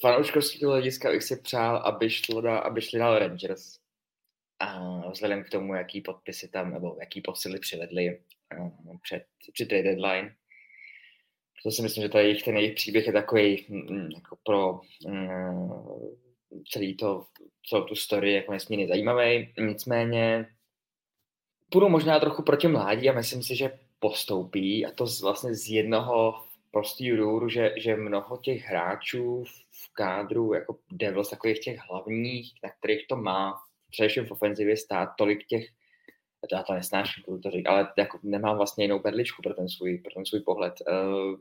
fanouškovského hlediska bych si přál, aby, šlo da, aby šli dál Rangers. A vzhledem k tomu, jaký podpisy tam, nebo jaký posily přivedli uh, před, před trade deadline. To si myslím, že jejich, ten jejich příběh je takový mm, jako pro um, celý to, celou tu story jako nesmírně zajímavý. Nicméně půjdu možná trochu proti mládí a myslím si, že postoupí a to z, vlastně z jednoho prostý důvodu, že, že mnoho těch hráčů v kádru, jako Devils, takových těch hlavních, na kterých to má, především v ofenzivě stát tolik těch, já to nesnáším, budu to říct, ale jako nemám vlastně jinou berličku pro ten svůj, pro ten svůj pohled. Uh,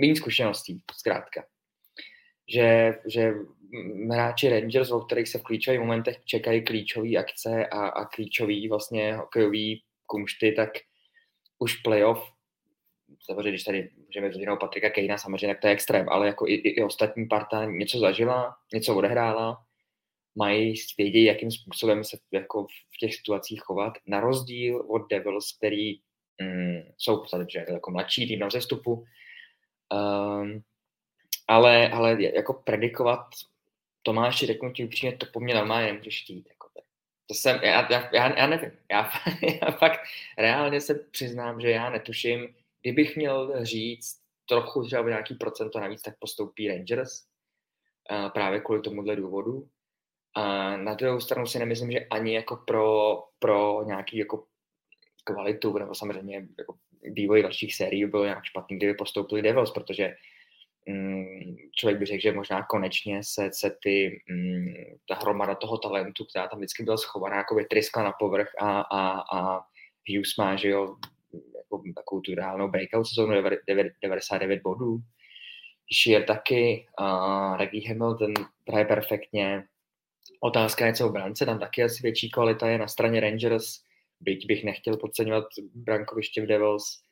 méně zkušeností, zkrátka. Že, že hráči Rangers, o kterých se v klíčových momentech čekají klíčové akce a, a klíčové vlastně hokejové kumšty, tak už playoff samozřejmě, když tady můžeme vzít Patrika Kejna, samozřejmě, tak to je extrém, ale jako i, i, ostatní parta něco zažila, něco odehrála, mají, vědějí, jakým způsobem se jako v těch situacích chovat, na rozdíl od Devils, který mm, jsou že jako mladší tým na vzestupu, um, ale, ale jako predikovat Tomáši, řeknu ti upřímně, to po mně normálně nemůžeš štít. Jako to jsem, já, já, já, já nevím, já, *laughs* já fakt reálně se přiznám, že já netuším, kdybych měl říct trochu třeba nějaký procento navíc, tak postoupí Rangers, právě kvůli tomuhle důvodu. A na druhou stranu si nemyslím, že ani jako pro, pro nějaký jako kvalitu, nebo samozřejmě jako vývoj dalších sérií byl nějak špatný, kdyby postoupili Devils, protože mm, člověk by řekl, že možná konečně se, se ty, mm, ta hromada toho talentu, která tam vždycky byla schovaná, jako vytryskla na povrch a, a, a Hughes má, že jo, jako takovou tu reálnou breakout sezónu 99 bodů. Shear taky, uh, Reggie Hamilton hraje perfektně. Otázka je, co v brance, tam taky asi větší kvalita je na straně Rangers, byť bych nechtěl podceňovat brankoviště v Devils.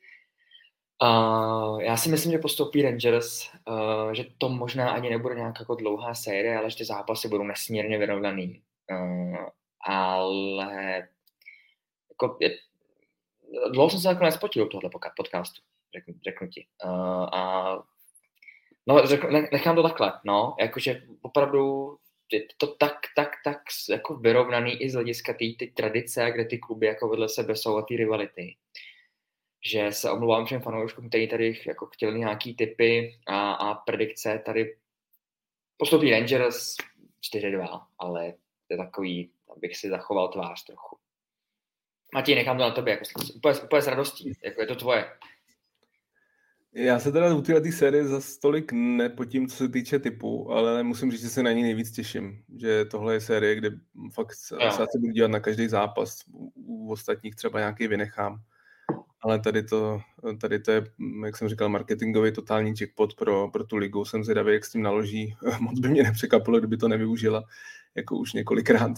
Uh, já si myslím, že postoupí Rangers, uh, že to možná ani nebude nějak jako dlouhá série, ale že ty zápasy budou nesmírně vyrovnaný. Uh, ale jako je, dlouho jsem se jako nespotil tohle podcastu, řeknu, řeknu ti. Uh, a No, řekl, nechám to takhle, no, jakože opravdu je to tak, tak, tak jako vyrovnaný i z hlediska té tradice, kde ty kluby jako vedle sebe jsou a ty rivality. Že se omlouvám všem fanouškům, kteří tady jako chtěli nějaký typy a, a predikce. Tady postupí Rangers 4-2, ale to je takový, abych si zachoval tvář trochu. Matěj, nechám to na tobě, jako, úplně, úplně s radostí, jako je to tvoje. Já se teda u této série za stolik nepotím, co se týče typu, ale musím říct, že se na ní nejvíc těším. Že tohle je série, kde fakt se asi budu dívat na každý zápas. U ostatních třeba nějaký vynechám. Ale tady to, tady to je, jak jsem říkal, marketingový totální jackpot pro, pro tu ligu. Jsem zvědavý, jak s tím naloží. *laughs* Moc by mě nepřekapilo, kdyby to nevyužila, jako už několikrát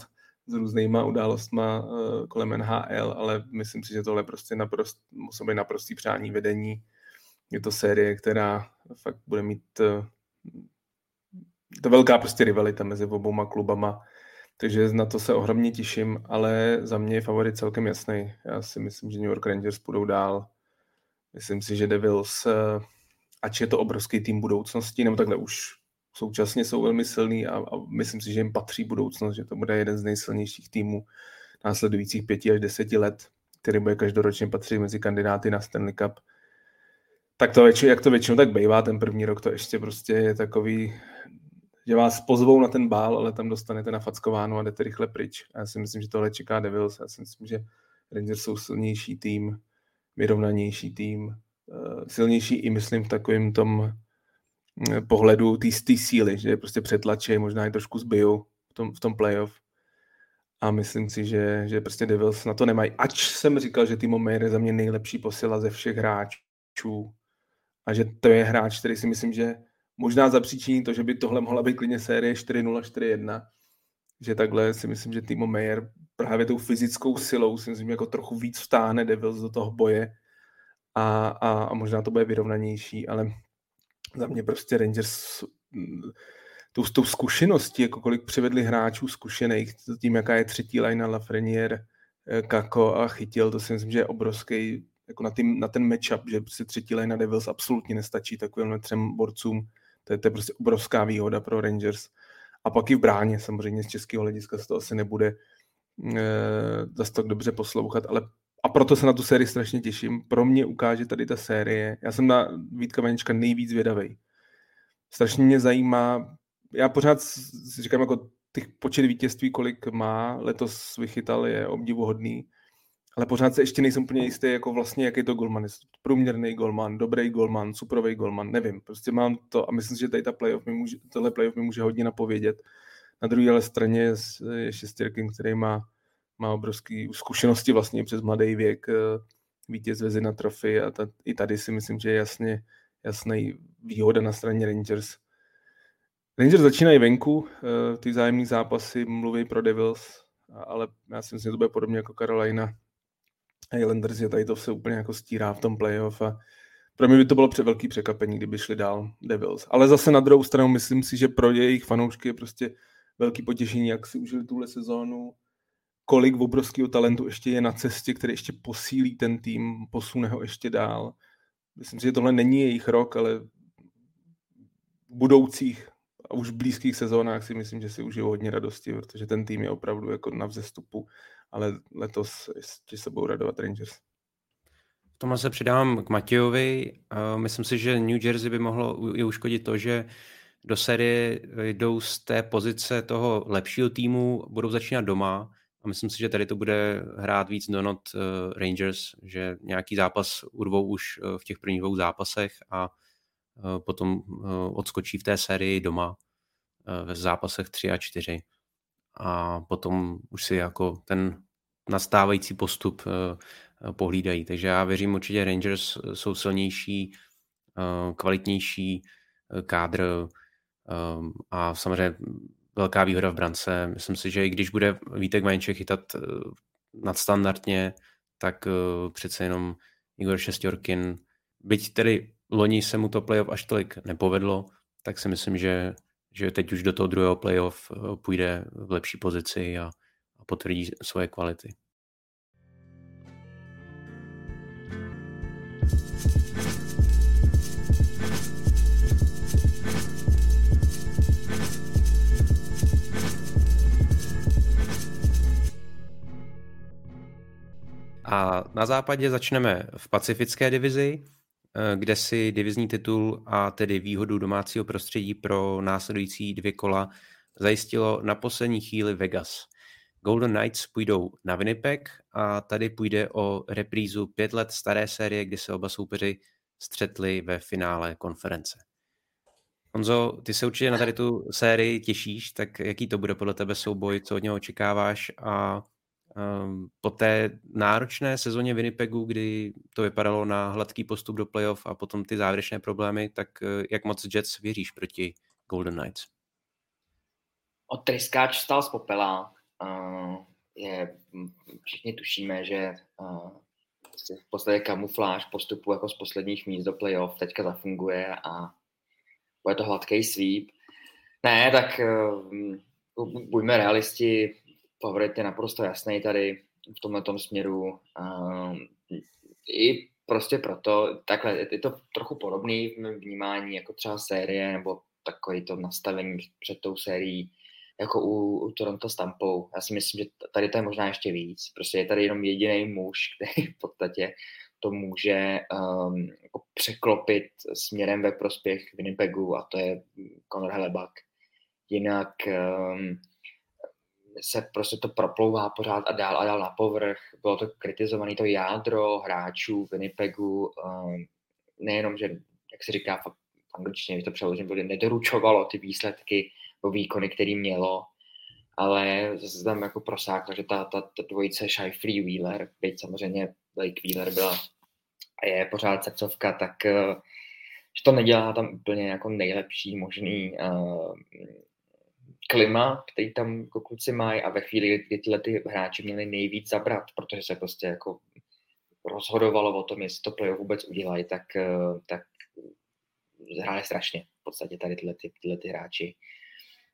s různýma událostma eh, kolem NHL, ale myslím si, že tohle prostě naprost, musí být naprostý přání vedení je to série, která fakt bude mít eh, to velká prostě rivalita mezi obouma klubama, takže na to se ohromně těším, ale za mě je favorit celkem jasný. Já si myslím, že New York Rangers půjdou dál. Myslím si, že Devils, eh, ač je to obrovský tým budoucnosti, nebo takhle už současně jsou velmi silný a, a myslím si, že jim patří budoucnost, že to bude jeden z nejsilnějších týmů následujících pěti až deseti let, který bude každoročně patřit mezi kandidáty na Stanley Cup tak to jak to většinou tak bývá, ten první rok to ještě prostě je takový, že vás pozvou na ten bál, ale tam dostanete na fackovánu a jdete rychle pryč. A já si myslím, že tohle čeká Devils. Já si myslím, že Rangers jsou silnější tým, vyrovnanější tým, eh, silnější i myslím v takovém tom pohledu té síly, že je prostě přetlačí, možná i trošku zbijou v tom, v tom playoff. A myslím si, že, že prostě Devils na to nemají. Ač jsem říkal, že Timo Meyer je za mě nejlepší posila ze všech hráčů, a že to je hráč, který si myslím, že možná zapříčiní to, že by tohle mohla být klidně série 4-0, 4-1, že takhle si myslím, že Timo Meyer právě tou fyzickou silou si myslím, jako trochu víc vtáhne Devils do toho boje a, a, a možná to bude vyrovnanější, ale za mě prostě Rangers tou, tou zkušeností, jako kolik přivedli hráčů zkušených, tím, jaká je třetí line Lafreniere, eh, Kako a chytil, to si myslím, že je obrovský jako na, tým, na ten matchup, že prostě třetí line na Devils absolutně nestačí takovým třem borcům. To je, to je prostě obrovská výhoda pro Rangers. A pak i v bráně, samozřejmě z českého hlediska se to asi nebude e, zase tak dobře poslouchat, ale a proto se na tu sérii strašně těším. Pro mě ukáže tady ta série. Já jsem na Vítka Vanička nejvíc vědavej. Strašně mě zajímá, já pořád si říkám, jako těch počet vítězství, kolik má, letos vychytal, je obdivuhodný ale pořád se ještě nejsem úplně jistý, jako vlastně, jaký je to golman. Jestli průměrný golman, dobrý golman, superový golman, nevím. Prostě mám to a myslím, že tady ta playoff mi může, tohle playoff mi může hodně napovědět. Na druhé straně je šestirkin, který má, má obrovské zkušenosti vlastně přes mladý věk, eh, vítěz na trofy a ta, i tady si myslím, že je jasně, jasný výhoda na straně Rangers. Rangers začínají venku, eh, ty zájemné zápasy mluví pro Devils, ale já si myslím, že to bude podobně jako Carolina, Islanders, že tady to se úplně jako stírá v tom playoff a pro mě by to bylo pře velký překvapení, kdyby šli dál Devils. Ale zase na druhou stranu myslím si, že pro jejich fanoušky je prostě velký potěšení, jak si užili tuhle sezónu, kolik obrovského talentu ještě je na cestě, který ještě posílí ten tým, posune ho ještě dál. Myslím si, že tohle není jejich rok, ale v budoucích a už v blízkých sezónách si myslím, že si užijou hodně radosti, protože ten tým je opravdu jako na vzestupu ale letos ještě se budou radovat Rangers. V se přidám k Matějovi. Myslím si, že New Jersey by mohlo i uškodit to, že do série jdou z té pozice toho lepšího týmu, budou začínat doma a myslím si, že tady to bude hrát víc do not eh, Rangers, že nějaký zápas urvou už eh, v těch prvních dvou zápasech a eh, potom odskočí v té sérii doma ve zápasech 3 a 4 a potom už si jako ten nastávající postup pohlídají. Takže já věřím určitě Rangers jsou silnější, kvalitnější kádr a samozřejmě velká výhoda v brance. Myslím si, že i když bude Vítek Vajenček chytat nadstandardně, tak přece jenom Igor Šestorkin, byť tedy loni se mu to playoff až tolik nepovedlo, tak si myslím, že že teď už do toho druhého playoff eh, půjde v lepší pozici a, a potvrdí svoje kvality. A na západě začneme v pacifické divizi, eh, kde si divizní titul a tedy výhodu domácího prostředí pro následující dvě kola zajistilo na poslední chvíli Vegas. Golden Knights půjdou na Winnipeg a tady půjde o reprízu pět let staré série, kdy se oba soupeři střetli ve finále konference. Honzo, ty se určitě na tady tu sérii těšíš, tak jaký to bude podle tebe souboj, co od něho očekáváš a po té náročné sezóně Winnipegu, kdy to vypadalo na hladký postup do playoff a potom ty závěrečné problémy, tak uh, jak moc Jets věříš proti Golden Knights? Od tryskáč stál z popela. Uh, je, všichni tušíme, že uh, v podstatě kamufláž postupu jako z posledních míst do playoff teďka zafunguje a bude to hladký sweep. Ne, tak uh, buďme realisti, favorit je naprosto jasný tady v tomhle směru. Uh, I prostě proto, takhle, je to trochu podobný v mém vnímání jako třeba série nebo takový to nastavení před tou sérií jako u, u Toronto s Tampou. Já si myslím, že tady to je možná ještě víc. Prostě je tady jenom jediný muž, *laughs* který v podstatě to může um, jako překlopit směrem ve prospěch Winnipegu a to je Conor Hellebuck. Jinak um, se prostě to proplouvá pořád a dál a dál na povrch. Bylo to kritizované to jádro hráčů Winnipegu, um, nejenom, že, jak se říká v angličtině, to přeložím, nedoručovalo ty výsledky o výkony, který mělo, ale zase tam jako prosáklo, že ta, ta, ta dvojice Shifley Wheeler, byť samozřejmě Blake Wheeler byla a je pořád srdcovka, tak eh, že to nedělá tam úplně jako nejlepší možný uh, klima, který tam jako kluci mají a ve chvíli, kdy tyhle ty hráči měli nejvíc zabrat, protože se prostě jako rozhodovalo o tom, jestli to play vůbec udělají, tak, uh, tak hráli strašně v podstatě tady tyhle, ty, tyhle ty hráči.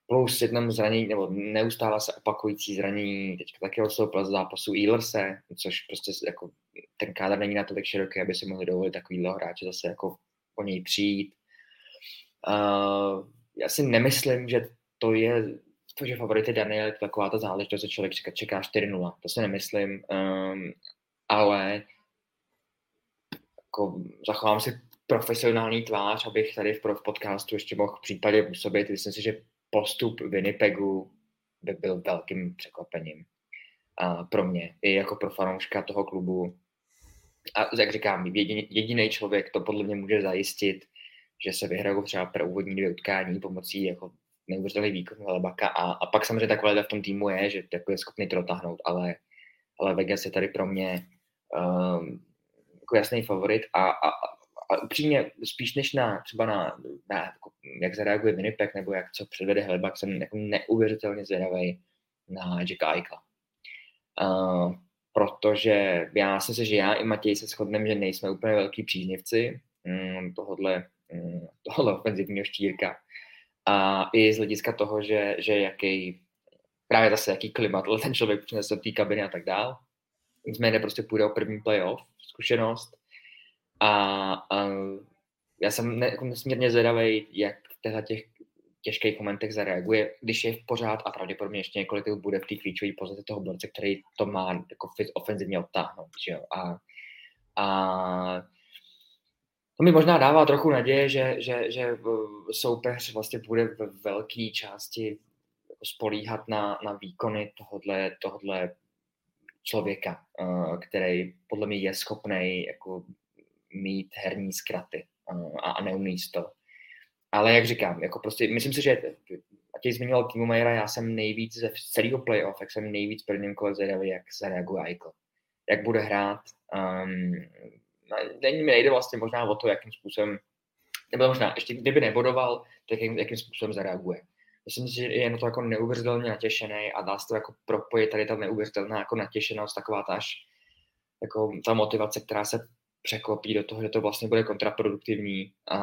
Plus jednom zranění, nebo neustále se opakující zranění, teďka taky odstoupil z zápasu Ealerse, což prostě jako ten kádr není natolik široký, aby si mohli dovolit takovýhle hráče zase jako po něj přijít. Uh, já si nemyslím, že to je to, že favorit je Daniel, je taková ta záležitost, že člověk čeká, čeká 4-0. To si nemyslím, um, ale jako zachovám si profesionální tvář, abych tady v, podcastu ještě mohl v případě působit. Myslím si, že postup Winnipegu by byl velkým překvapením uh, pro mě, i jako pro fanouška toho klubu a jak říkám, jediný, jediný člověk to podle mě může zajistit, že se vyhrajou třeba pro úvodní dvě utkání pomocí jako neuvěřitelný výkon Lebaka a, a pak samozřejmě ta kvalita v tom týmu je, že jako je schopný to dotáhnout, ale, ale Vegas je tady pro mě um, jako jasný favorit a, a, a upřímně spíš než na třeba na, na jako, jak zareaguje Winnipeg nebo jak co předvede Helbak, jsem jako neuvěřitelně zvědavý na Jacka Eichla. Uh, protože já myslím, že já i Matěj se shodneme, že nejsme úplně velký příznivci mm, tohohle, mm, tohohle ofenzivního štírka. A i z hlediska toho, že, že jaký, právě zase jaký klimat *laughs* ten člověk přinese do té kabiny a tak dál. Nicméně prostě půjde o první playoff, zkušenost. A, a já jsem ne, jako nesmírně zvědavý, jak v těch těžkých momentech zareaguje, když je v pořád a pravděpodobně ještě několik bude v té klíčové pozici toho borce, který to má jako ofenzivně odtáhnout. Že jo? A, a to mi možná dává trochu naděje, že, že, že soupeř vlastně bude ve velké části spolíhat na, na výkony tohodle, tohodle člověka, eh, který podle mě je schopný jako mít herní zkraty eh, a, a neumí to. Ale jak říkám, jako prostě, myslím si, že a těch zmiňoval Timo Majera, já jsem nejvíc ze celého playoff, jak jsem nejvíc prvním kole zvědavý, jak zareaguje Eichel. Jak bude hrát. Um, není mi nejde vlastně možná o to, jakým způsobem, nebo možná, ještě kdyby nebodoval, tak jakým, jakým způsobem zareaguje. Myslím si, že je na to jako neuvěřitelně natěšený a dá se to jako propojit tady ta neuvěřitelná jako natěšenost, taková ta až jako ta motivace, která se překlopí do toho, že to vlastně bude kontraproduktivní a,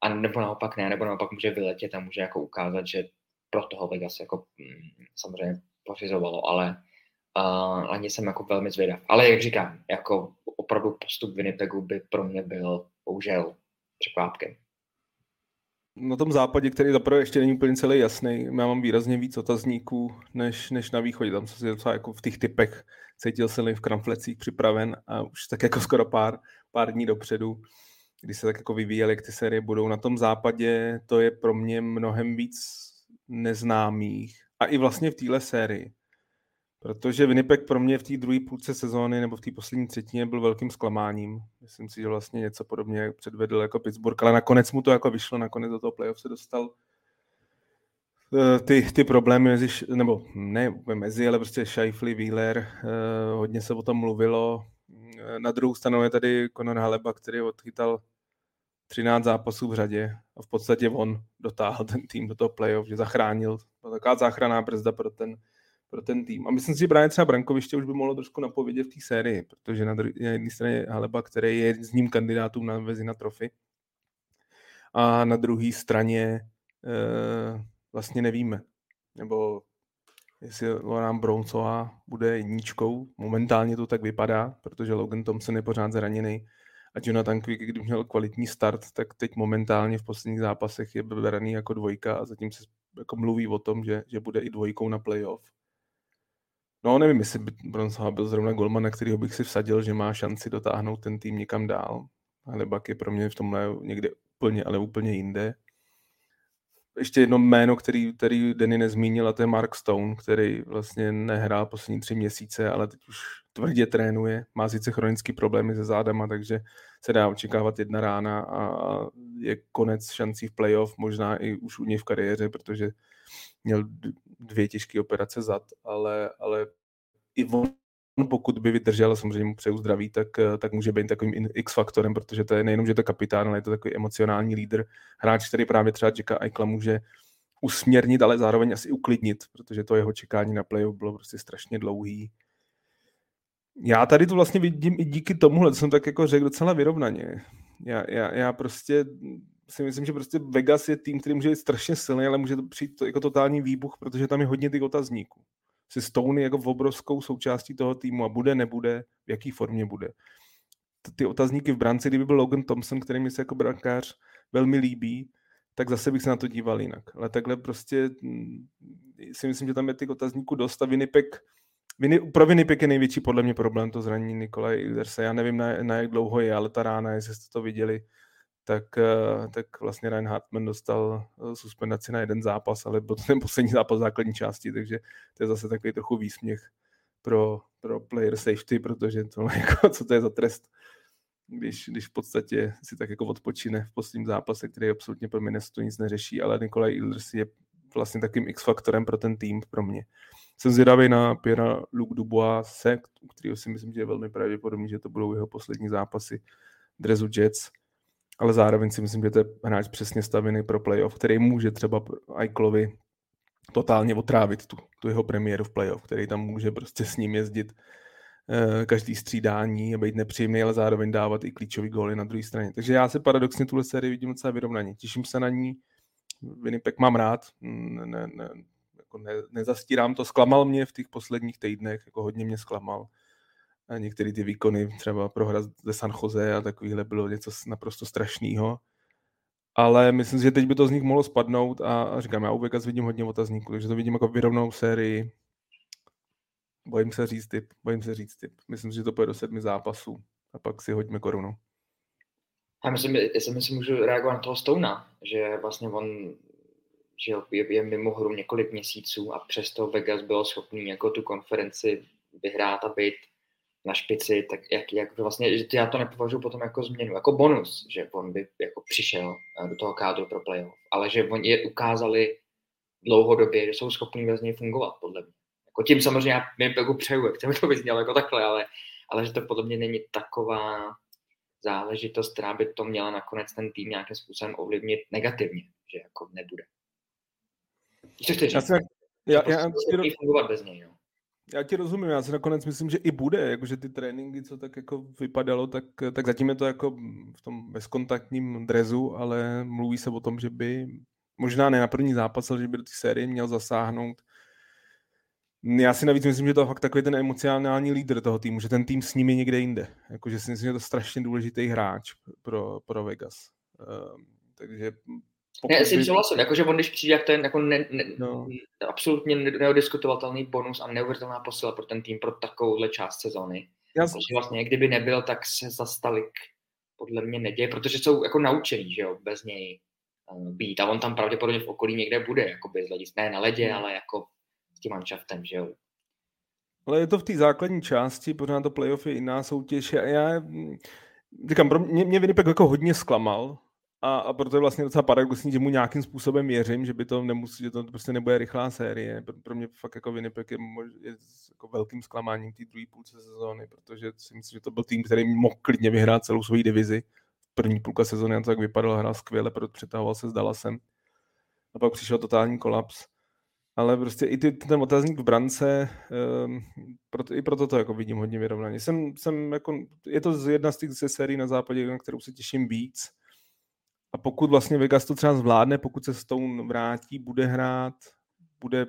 a nebo naopak ne, nebo naopak může vyletět a může jako ukázat, že pro toho Vegas jako mm, samozřejmě pořizovalo, ale uh, ani jsem jako velmi zvědav. Ale jak říkám, jako opravdu postup Winnipegu by pro mě byl bohužel překvápkem. na tom západě, který zaprvé ještě není úplně celý jasný, já mám výrazně víc otazníků než, než na východě. Tam jsem si docela jako v těch typech cítil se v kramflecích připraven a už tak jako skoro pár, pár dní dopředu, kdy se tak jako vyvíjeli, jak ty série budou. Na tom západě to je pro mě mnohem víc neznámých. A i vlastně v téhle sérii. Protože Winnipeg pro mě v té druhé půlce sezóny nebo v té poslední třetině byl velkým zklamáním. Myslím si, že vlastně něco podobně předvedl jako Pittsburgh, ale nakonec mu to jako vyšlo, nakonec do toho playoff se dostal eh, ty, ty problémy mezi, nebo ne mezi, ale prostě Scheifly, Wheeler, eh, hodně se o tom mluvilo. Eh, na druhou stranu je tady Conor Haleba, který odchytal 13 zápasů v řadě a v podstatě on dotáhl ten tým do toho playoff, že zachránil. To taková záchranná brzda pro ten, pro ten tým. A myslím si, že právě třeba Brankoviště už by mohlo trošku napovědět v té sérii, protože na, dru- na jedné straně Haleba, který je s ním kandidátům na Vezina trofy, a na druhé straně e, vlastně nevíme. Nebo jestli Loran Bronsová bude jedničkou. Momentálně to tak vypadá, protože Logan Thompson je pořád zraněný a Jonathan Quick, když měl kvalitní start, tak teď momentálně v posledních zápasech je braný jako dvojka a zatím se jako mluví o tom, že, že bude i dvojkou na playoff. No nevím, jestli by Bronsova byl zrovna golman, na kterého bych si vsadil, že má šanci dotáhnout ten tým někam dál. Ale Bak je pro mě v tomhle někde úplně, ale úplně jinde. Ještě jedno jméno, který, který Denny nezmínil, a to je Mark Stone, který vlastně nehrál poslední tři měsíce, ale teď už tvrdě trénuje. Má sice chronické problémy se zádama, takže se dá očekávat jedna rána a je konec šancí v playoff, možná i už u něj v kariéře, protože měl dvě těžké operace zad, ale, ale i on, pokud by vydržel, samozřejmě mu přeju zdraví, tak, tak může být takovým X-faktorem, protože to je nejenom, že to je kapitán, ale je to takový emocionální lídr. Hráč, který právě třeba Jacka Eichla může usměrnit, ale zároveň asi uklidnit, protože to jeho čekání na playoff bylo prostě strašně dlouhý. Já tady to vlastně vidím i díky tomuhle, to jsem tak jako řekl docela vyrovnaně. Já, já, já prostě si myslím, že prostě Vegas je tým, který může být strašně silný, ale může to přijít jako totální výbuch, protože tam je hodně těch otazníků. Si Stone jako v obrovskou součástí toho týmu a bude, nebude, v jaký formě bude. Ty otazníky v branci, kdyby byl Logan Thompson, který mi se jako brankář velmi líbí, tak zase bych se na to díval jinak. Ale takhle prostě mm, si myslím, že tam je těch otazníků dost a Winnipeg, Viny, pro Winnipeg je největší podle mě problém to zranění Nikolaj Ilderse. Já nevím, na, na jak dlouho je, ale ta rána, jestli jste to viděli, tak, eh, tak vlastně Ryan Hartman dostal eh, suspendaci na jeden zápas, ale byl to ten poslední zápas základní části, takže to je zase takový trochu výsměch pro, pro player safety, protože to *laughs* jako, co to je za trest, když, když v podstatě si tak jako odpočine v posledním zápase, který absolutně pro Minnesota nic neřeší, ale Nikolaj Ilders je vlastně takým X-faktorem pro ten tým, pro mě. Jsem zvědavý na Pierre Luc Dubois, u kterého si myslím, že je velmi pravděpodobný, že to budou jeho poslední zápasy Drezu Jets, ale zároveň si myslím, že to je hráč přesně stavěný pro playoff, který může třeba Eichlovi totálně otrávit tu, tu jeho premiéru v playoff, který tam může prostě s ním jezdit eh, každý střídání a být nepříjemný, ale zároveň dávat i klíčový góly na druhé straně. Takže já se paradoxně tuhle sérii vidím docela vyrovnaně. Těším se na ní. Winnipeg mám rád, ne, ne, jako ne, nezastírám to. Zklamal mě v těch posledních týdnech, jako hodně mě zklamal. A některé ty výkony, třeba prohra ze San Jose a takovýhle bylo něco naprosto strašného. Ale myslím si, že teď by to z nich mohlo spadnout a, a říkám, já u Vegas vidím hodně otazníků, takže to vidím jako vyrovnou sérii. Bojím se říct typ, bojím se říct typ. Myslím si, že to půjde do sedmi zápasů a pak si hoďme korunu. Já myslím, jestli myslím, můžu reagovat na toho Stouna, že vlastně on že je, je mimo hru několik měsíců a přesto Vegas byl schopný jako tu konferenci vyhrát a být na špici, tak jak, jak vlastně, že já to nepovažuji potom jako změnu, jako bonus, že on by jako přišel eh, do toho kádru pro playoff, ale že oni je ukázali dlouhodobě, že jsou schopní bez něj fungovat, podle mě. Jako tím samozřejmě já mi jako přeju, jak to vyznělo jako takhle, ale, ale že to podle mě není taková záležitost, která by to měla nakonec ten tým nějakým způsobem ovlivnit negativně, že jako nebude. Co chceš? Já, já, já, já, prostě fungovat bez něj, no. Já ti rozumím, já si nakonec myslím, že i bude, jakože ty tréninky, co tak jako vypadalo, tak, tak zatím je to jako v tom bezkontaktním drezu, ale mluví se o tom, že by možná ne na první zápas, ale že by do té série měl zasáhnout. Já si navíc myslím, že to je fakt takový ten emocionální lídr toho týmu, že ten tým s nimi někde jinde. Jakože si myslím, že je to strašně důležitý hráč pro, pro Vegas. Uh, takže Ne, s tím souhlasím, jakože on když přijde, jak ten jako ne, ne, No. absolutně neodiskutovatelný bonus a neuvěřitelná posila pro ten tým pro takovouhle část sezóny. Protože vlastně, kdyby nebyl, tak se zas tolik podle mě neděje, protože jsou jako naučení, že jo, bez něj uh, být. A on tam pravděpodobně v okolí někde bude, jako bez hledisk, ne na ledě, ale jako s tím manšaftem, že jo. ale je to v té základní části, pořád to playoff je jiná soutěž. Já, já mm, říkám, pro mě, mě Winnipeg jako hodně zklamal a, a proto je vlastně docela paradoxní, že mu nějakým způsobem věřím, že by to nemusí, že to prostě nebude rychlá série. Pro, pro mě fakt jako Winnipeg je, mož, je jako velkým zklamáním té druhé půlce sezóny, protože si myslím, že to byl tým, který mohl klidně vyhrát celou svoji divizi. První půlka sezóny na to tak vypadal, hrál skvěle, proto přetahoval se s Dallasem. A pak přišel totální kolaps. Ale prostě i ty, ten otazník v brance, um, proto, i proto to jako vidím hodně vyrovnaně. Jsem, jsem jako, je to jedna z těch sérií na západě, na kterou se těším víc. A pokud vlastně Vegas to třeba zvládne, pokud se Stone vrátí, bude hrát, bude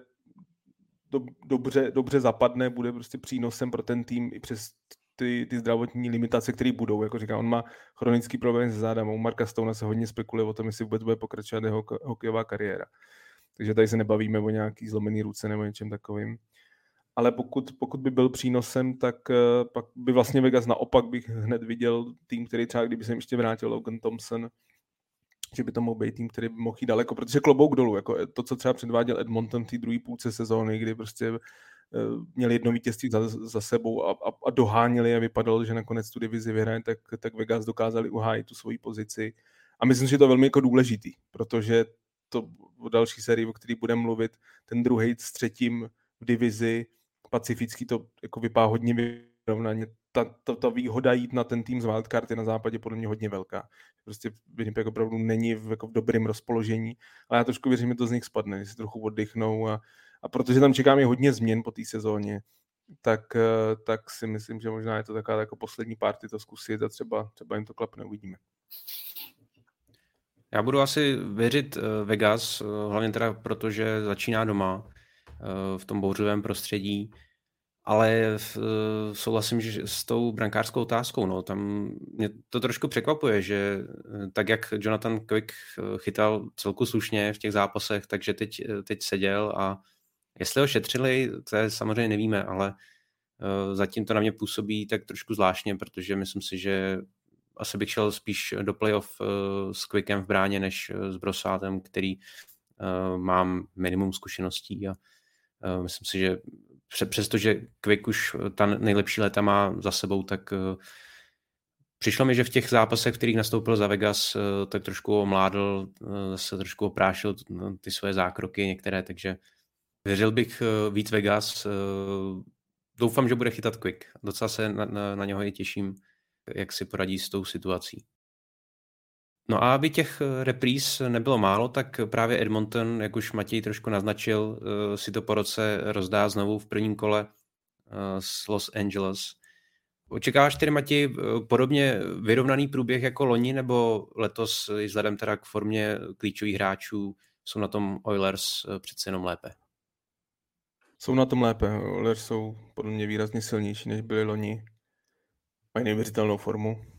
do, dobře, dobře zapadne, bude prostě přínosem pro ten tým i přes ty, ty zdravotní limitace, které budou. Jako říkám, on má chronický problém se zádama. U Marka Stona se hodně spekuluje o tom, jestli vůbec bude pokračovat jeho hokejová kariéra. Takže tady se nebavíme o nějaký zlomený ruce nebo něčem takovým. Ale pokud, pokud by byl přínosem, tak eh, pak by vlastně Vegas naopak bych hned viděl tým, který třeba, kdyby se jim ještě vrátil Logan Thompson, že by to mohl být tým, který by mohl jít daleko, protože klobouk dolů, jako to, co třeba předváděl Edmonton v té druhé půlce sezóny, kdy prostě eh, měli jedno vítězství za, za sebou a, a, a doháněli a vypadalo, že nakonec tu divizi vyhraje, tak, tak Vegas dokázali uhájit tu svoji pozici. A myslím, že je to velmi jako důležitý, protože to o další sérii, o který budeme mluvit, ten druhý s třetím v divizi, pacifický to jako vypadá hodně vyrovnaně. Ta, ta, ta výhoda jít na ten tým z wildcard je na západě podle mě hodně velká. Prostě Winnipeg opravdu není v, jako v dobrém rozpoložení, ale já trošku věřím, že to z nich spadne, že si trochu oddychnou a, a protože tam čekáme hodně změn po té sezóně, tak, eh, tak si myslím, že možná je to taková jako poslední party to zkusit a třeba, třeba jim to klapne, uvidíme. Já budu asi věřit eh, Vegas, eh, hlavně teda protože začíná doma v tom bouřlivém prostředí, ale v- eh, souhlasím že s tou brankářskou otázkou. No. Tam mě to trošku překvapuje, že eh, tak, jak Jonathan Quick eh, chytal celku slušně v těch zápasech, takže teď, teď seděl a jestli ho šetřili, to je samozřejmě nevíme, ale zatím to na mě působí tak trošku zvláštně, protože myslím si, že asi bych šel spíš do playoff s Quickem v bráně, než s Brosátem, který mám minimum zkušeností a myslím si, že přestože Quick už ta nejlepší léta má za sebou, tak uh, přišlo mi, že v těch zápasech, v kterých nastoupil za Vegas, uh, tak trošku omládl, zase trošku oprášil no, ty svoje zákroky některé, takže věřil bych víc Vegas. Doufám, že bude chytat Quick. Docela se na, na, na něho i těším jak si poradí s tou situací. No a aby těch eh, repríz nebylo málo, tak právě Edmonton, jak už Matěj trošku naznačil, eh, si to po roce rozdá znovu v prvním kole eh, s Los Angeles. Očekáváš tedy, Matěj, podobně vyrovnaný průběh jako loni, nebo letos i vzhledem teda k formě klíčových hráčů jsou na tom Oilers přece jenom lépe? Jsou na tom lépe. Oilers jsou podle mě výrazně silnější, než byli loni. Mají neuvěřitelnou formu.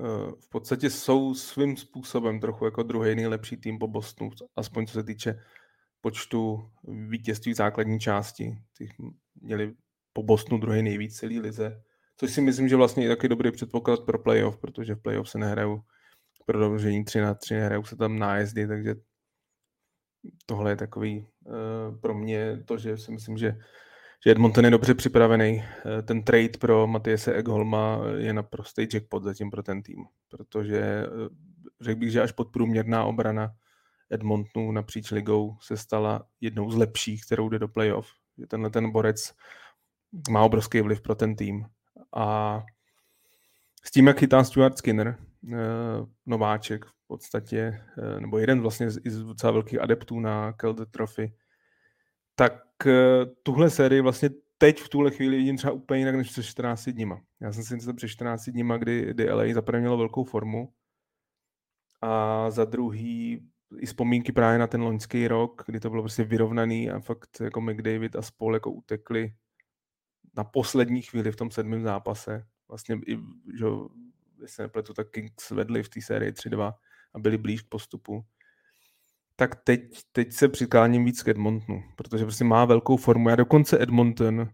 Eh, V podstatě jsou svým způsobem trochu jako druhý nejlepší tým po Bostonu, aspoň co se týče počtu vítězství v základní části. Ty měli po Bostonu druhý nejvíc celý lize, což si myslím, že vlastně je taky dobrý předpoklad pro playoff, protože v playoff se nehrajou prodloužení 3 na 3, nehrajou se tam nájezdy, takže tohle je takový uh, pro mě to, že si myslím, že, že Edmonton je dobře připravený. Uh, ten trade pro Matiase Egholma je naprostý jackpot zatím pro ten tým, protože uh, řekl bych, že až podprůměrná obrana Edmontonu napříč ligou se stala jednou z lepších, kterou jde do playoff. Že tenhle ten borec má obrovský vliv pro ten tým. A s tím, jak chytá Stuart Skinner, nováček v podstatě, nebo jeden vlastně z, z docela velkých adeptů na Calder Trophy, tak uh, tuhle sérii vlastně teď v tuhle chvíli vidím třeba úplně jinak než před 14 dníma. Já jsem si myslel před 14 dníma, kdy, kdy LA zaprvé mělo velkou formu a za druhý i vzpomínky právě na ten loňský rok, kdy to bylo prostě vyrovnaný a fakt jako McDavid a spol jako utekli na poslední chvíli v tom sedmém zápase. Vlastně i, že jestli nepletu, tak Kings vedli v té sérii 3-2 a byli blíž k postupu. Tak teď, teď se přikláním víc k Edmontonu, protože prostě má velkou formu. Já dokonce Edmonton,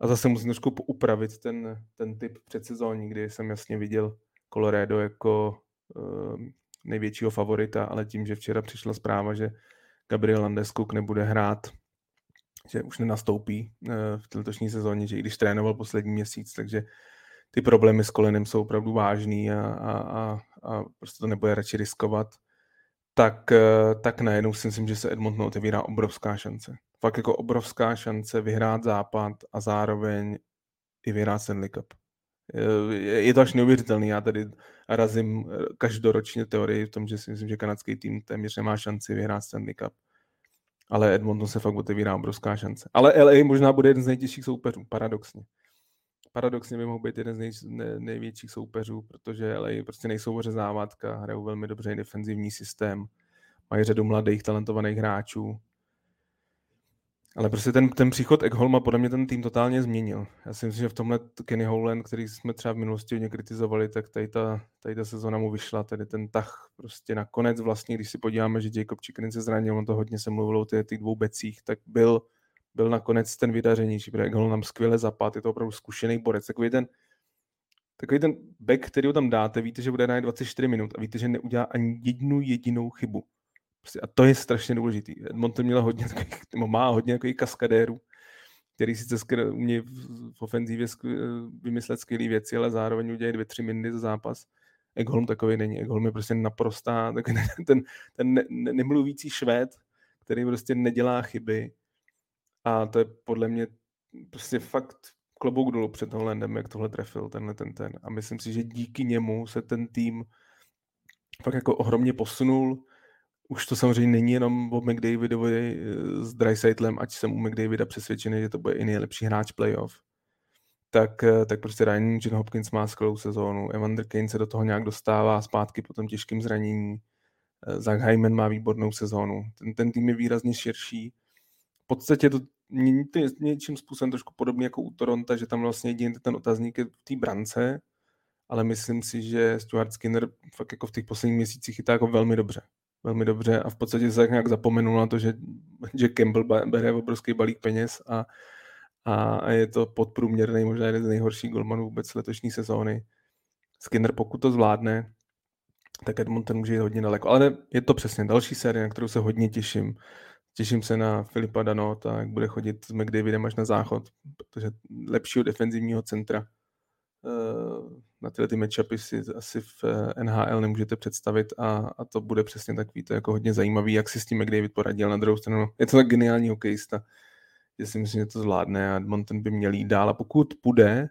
a zase musím trošku upravit ten, ten typ předsezóní, kdy jsem jasně viděl Colorado jako uh, největšího favorita, ale tím, že včera přišla zpráva, že Gabriel Landeskuk nebude hrát, že už nenastoupí uh, v letošní sezóně, že i když trénoval poslední měsíc, takže ty problémy s kolenem jsou opravdu vážný a, a, a, a prostě to nebude radši riskovat tak, eh, tak najednou si myslím, že se Edmonton otevírá obrovská šance. Fakt jako obrovská šance vyhrát západ a zároveň i vyhrát Stanley Cup. Je to až neuvěřitelný. Já tady razím eh, každoročně teorii v tom, že si myslím, že kanadský tým téměř nemá šanci vyhrát Stanley Cup. Ale Edmonton se fakt otevírá obrovská šance. Ale LA možná bude jeden z nejtěžších soupeřů, paradoxně paradoxně by mohl být jeden z nej, ne, největších soupeřů, protože LA prostě nejsou řezávatka, hrajou velmi dobře defenzivní systém, mají řadu mladých, talentovaných hráčů. Ale prostě ten, ten příchod Eggholma podle mě ten tým totálně změnil. Já si myslím, že v tomhle Kenny Howland, který jsme třeba v minulosti hodně kritizovali, tak tady ta, tady ta sezona mu vyšla, tady ten tah prostě nakonec vlastně, když si podíváme, že Jacob Chikrin se zranil, on to hodně se mluvilo o těch dvou becích, tak byl byl nakonec ten vydařenější, protože Egel nám skvěle zapad, je to opravdu zkušený borec, takový ten, takový ten back, který ho tam dáte, víte, že bude na 24 minut a víte, že neudělá ani jednu jedinou chybu. Prostě, a to je strašně důležitý. Edmonton měl hodně takových, má hodně takových kaskadérů, který sice umí v ofenzívě vymyslet skvělé věci, ale zároveň udělají dvě, tři mindy za zápas. Egholm takový není. Egholm je prostě naprostá, *laughs* ten, ten, ten ne, nemluvící švéd, který prostě nedělá chyby, a to je podle mě prostě fakt klobouk dolů před Hollandem, jak tohle trefil, tenhle ten ten. A myslím si, že díky němu se ten tým fakt jako ohromně posunul. Už to samozřejmě není jenom o McDavidovi eh, s Drysaitlem, ať jsem u McDavida přesvědčený, že to bude i nejlepší hráč playoff. Tak, eh, tak prostě Ryan John Hopkins má skvělou sezónu, Evander Kane se do toho nějak dostává zpátky po tom těžkém zranění, eh, Zach Hyman má výbornou sezónu. Ten, ten tým je výrazně širší podstatě to, to je něčím způsobem trošku podobný jako u Toronto, že tam vlastně jediný ten otazník je v té brance, ale myslím si, že Stuart Skinner fakt jako v těch posledních měsících chytá jako velmi dobře. Velmi dobře a v podstatě se nějak zapomenul na to, že, že Campbell bere obrovský balík peněz a, a, a je to podprůměrný, možná jeden z nejhorších golmanů vůbec letošní sezóny. Skinner pokud to zvládne, tak Edmonton může jít hodně daleko. Ale je to přesně další série, na kterou se hodně těším. Těším se na Filipa Danota, jak bude chodit s McDavidem až na záchod, protože lepšího defenzivního centra eh, na tyhle ty matchupy si asi v eh, NHL nemůžete představit a, a to bude přesně takový, to jako hodně zajímavý, jak si s tím McDavid poradil na druhou stranu. Je to tak geniální hokejista, že si myslím, že to zvládne a Edmonton by měl jít dál a pokud půjde,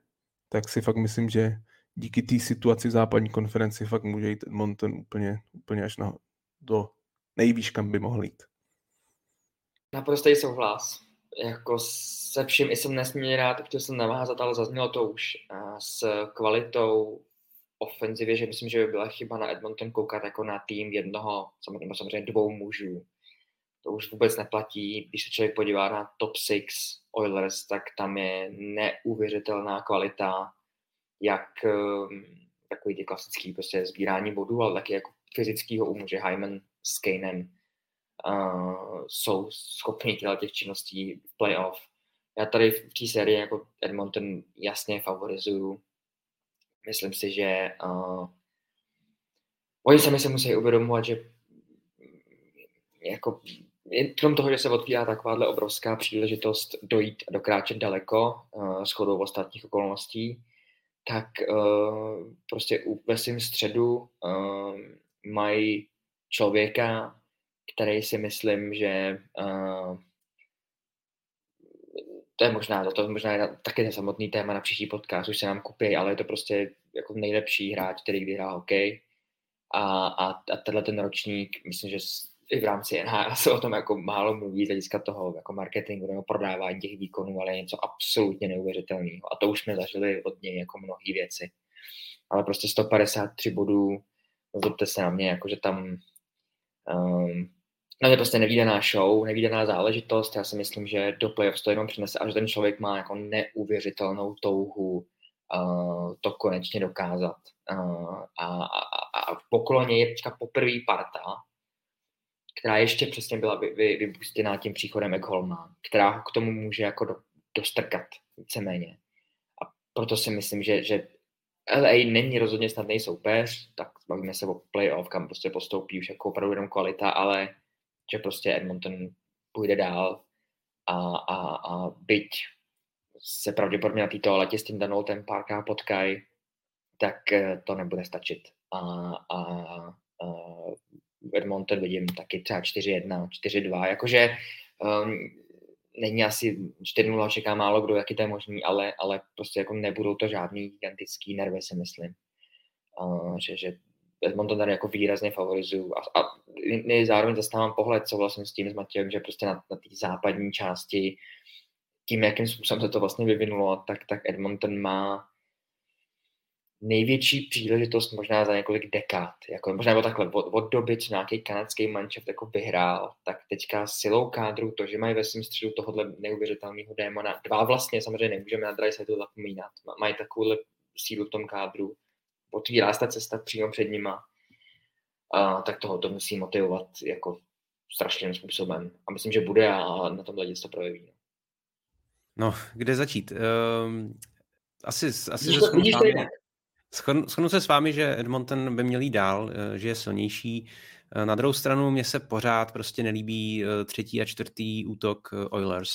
tak si fakt myslím, že díky té situaci v západní konferenci fakt může jít Edmonton úplně, úplně až na, do nejvýš, kam by mohl jít. Naprostý souhlas. Jako se vším jsem nesmírně rád, chtěl jsem navázat, ale zaznělo to už s kvalitou ofenzivě, že myslím, že by byla chyba na Edmonton koukat jako na tým jednoho, samozřejmě, samozřejmě dvou mužů. To už vůbec neplatí. Když se člověk podívá na top 6 Oilers, tak tam je neuvěřitelná kvalita, jak um, takový ty klasický prostě sbírání bodů, ale taky jako fyzického umu, že Hyman s Kanem jsou schopni těch činností v playoff. Já tady v té sérii jako Edmonton jasně favorizuju. Myslím si, že uh, oni sami se musí uvědomovat, že jako krom toho, že se otvírá takováhle obrovská příležitost dojít a dokráčet daleko uh, s chodou ostatních okolností, tak uh, prostě ve svém středu uh, mají člověka, který si myslím, že uh, to je možná, to, je možná taky ten samotný téma na příští podcast, už se nám kupí, ale je to prostě jako nejlepší hráč, který vyhrál hokej. A, a, a tenhle ten ročník, myslím, že i v rámci NHL se o tom jako málo mluví z hlediska toho jako marketingu nebo prodávání těch výkonů, ale je něco absolutně neuvěřitelného. A to už jsme zažili od něj jako mnohé věci. Ale prostě 153 bodů, zlobte se na mě, jakože tam um, No je prostě nevýdaná show, nevýdaná záležitost. Já si myslím, že do playoffs to jenom přinese, až ten člověk má jako neuvěřitelnou touhu uh, to konečně dokázat. Uh, a, a, a v pokloně je teďka poprvé parta, která ještě přesně byla vy, vy, vypustěná tím příchodem Ekholma, která k tomu může jako do, dostrkat víceméně. A proto si myslím, že, že LA není rozhodně snadný soupeř, tak bavíme se o playoff, kam prostě postoupí už jako opravdu jenom kvalita, ale že prostě Edmonton půjde dál a, a, a byť se pravděpodobně na této letě s tím Danoltem Parka potkají, tak eh, to nebude stačit. A, a, a Edmonton vidím taky třeba 4-1, 4-2, jakože um, není asi 4-0 čeká málo kdo, jaký to je možný, ale, ale prostě jako nebudou to žádný gigantický nervy, si myslím. Uh, že, že Edmonton tady jako výrazně favorizuju a, a zároveň zastávám pohled, co vlastně s tím s Matějem, že prostě na, na té západní části tím, jakým způsobem se to vlastně vyvinulo, tak, tak Edmonton má největší příležitost možná za několik dekád. Jako, možná bylo takhle, od, od doby, co nějaký kanadský manšaft jako vyhrál, tak teďka silou kádru, to, že mají ve svém středu tohohle neuvěřitelného démona, dva vlastně samozřejmě nemůžeme na to zapomínat, mají takovou sílu v tom kádru, otvírá se ta cesta přímo před nima, a, tak toho to musí motivovat jako strašným způsobem. A myslím, že bude a na tom hledě to projeví. No, no kde začít? Um, asi, asi vidíš to, vidíš to jinak. Shodnu se s vámi, že Edmonton by měl jít dál, eh, že je silnější. Eh, na druhou stranu mě se pořád prostě nelíbí eh, třetí a čtvrtý útok Oilers.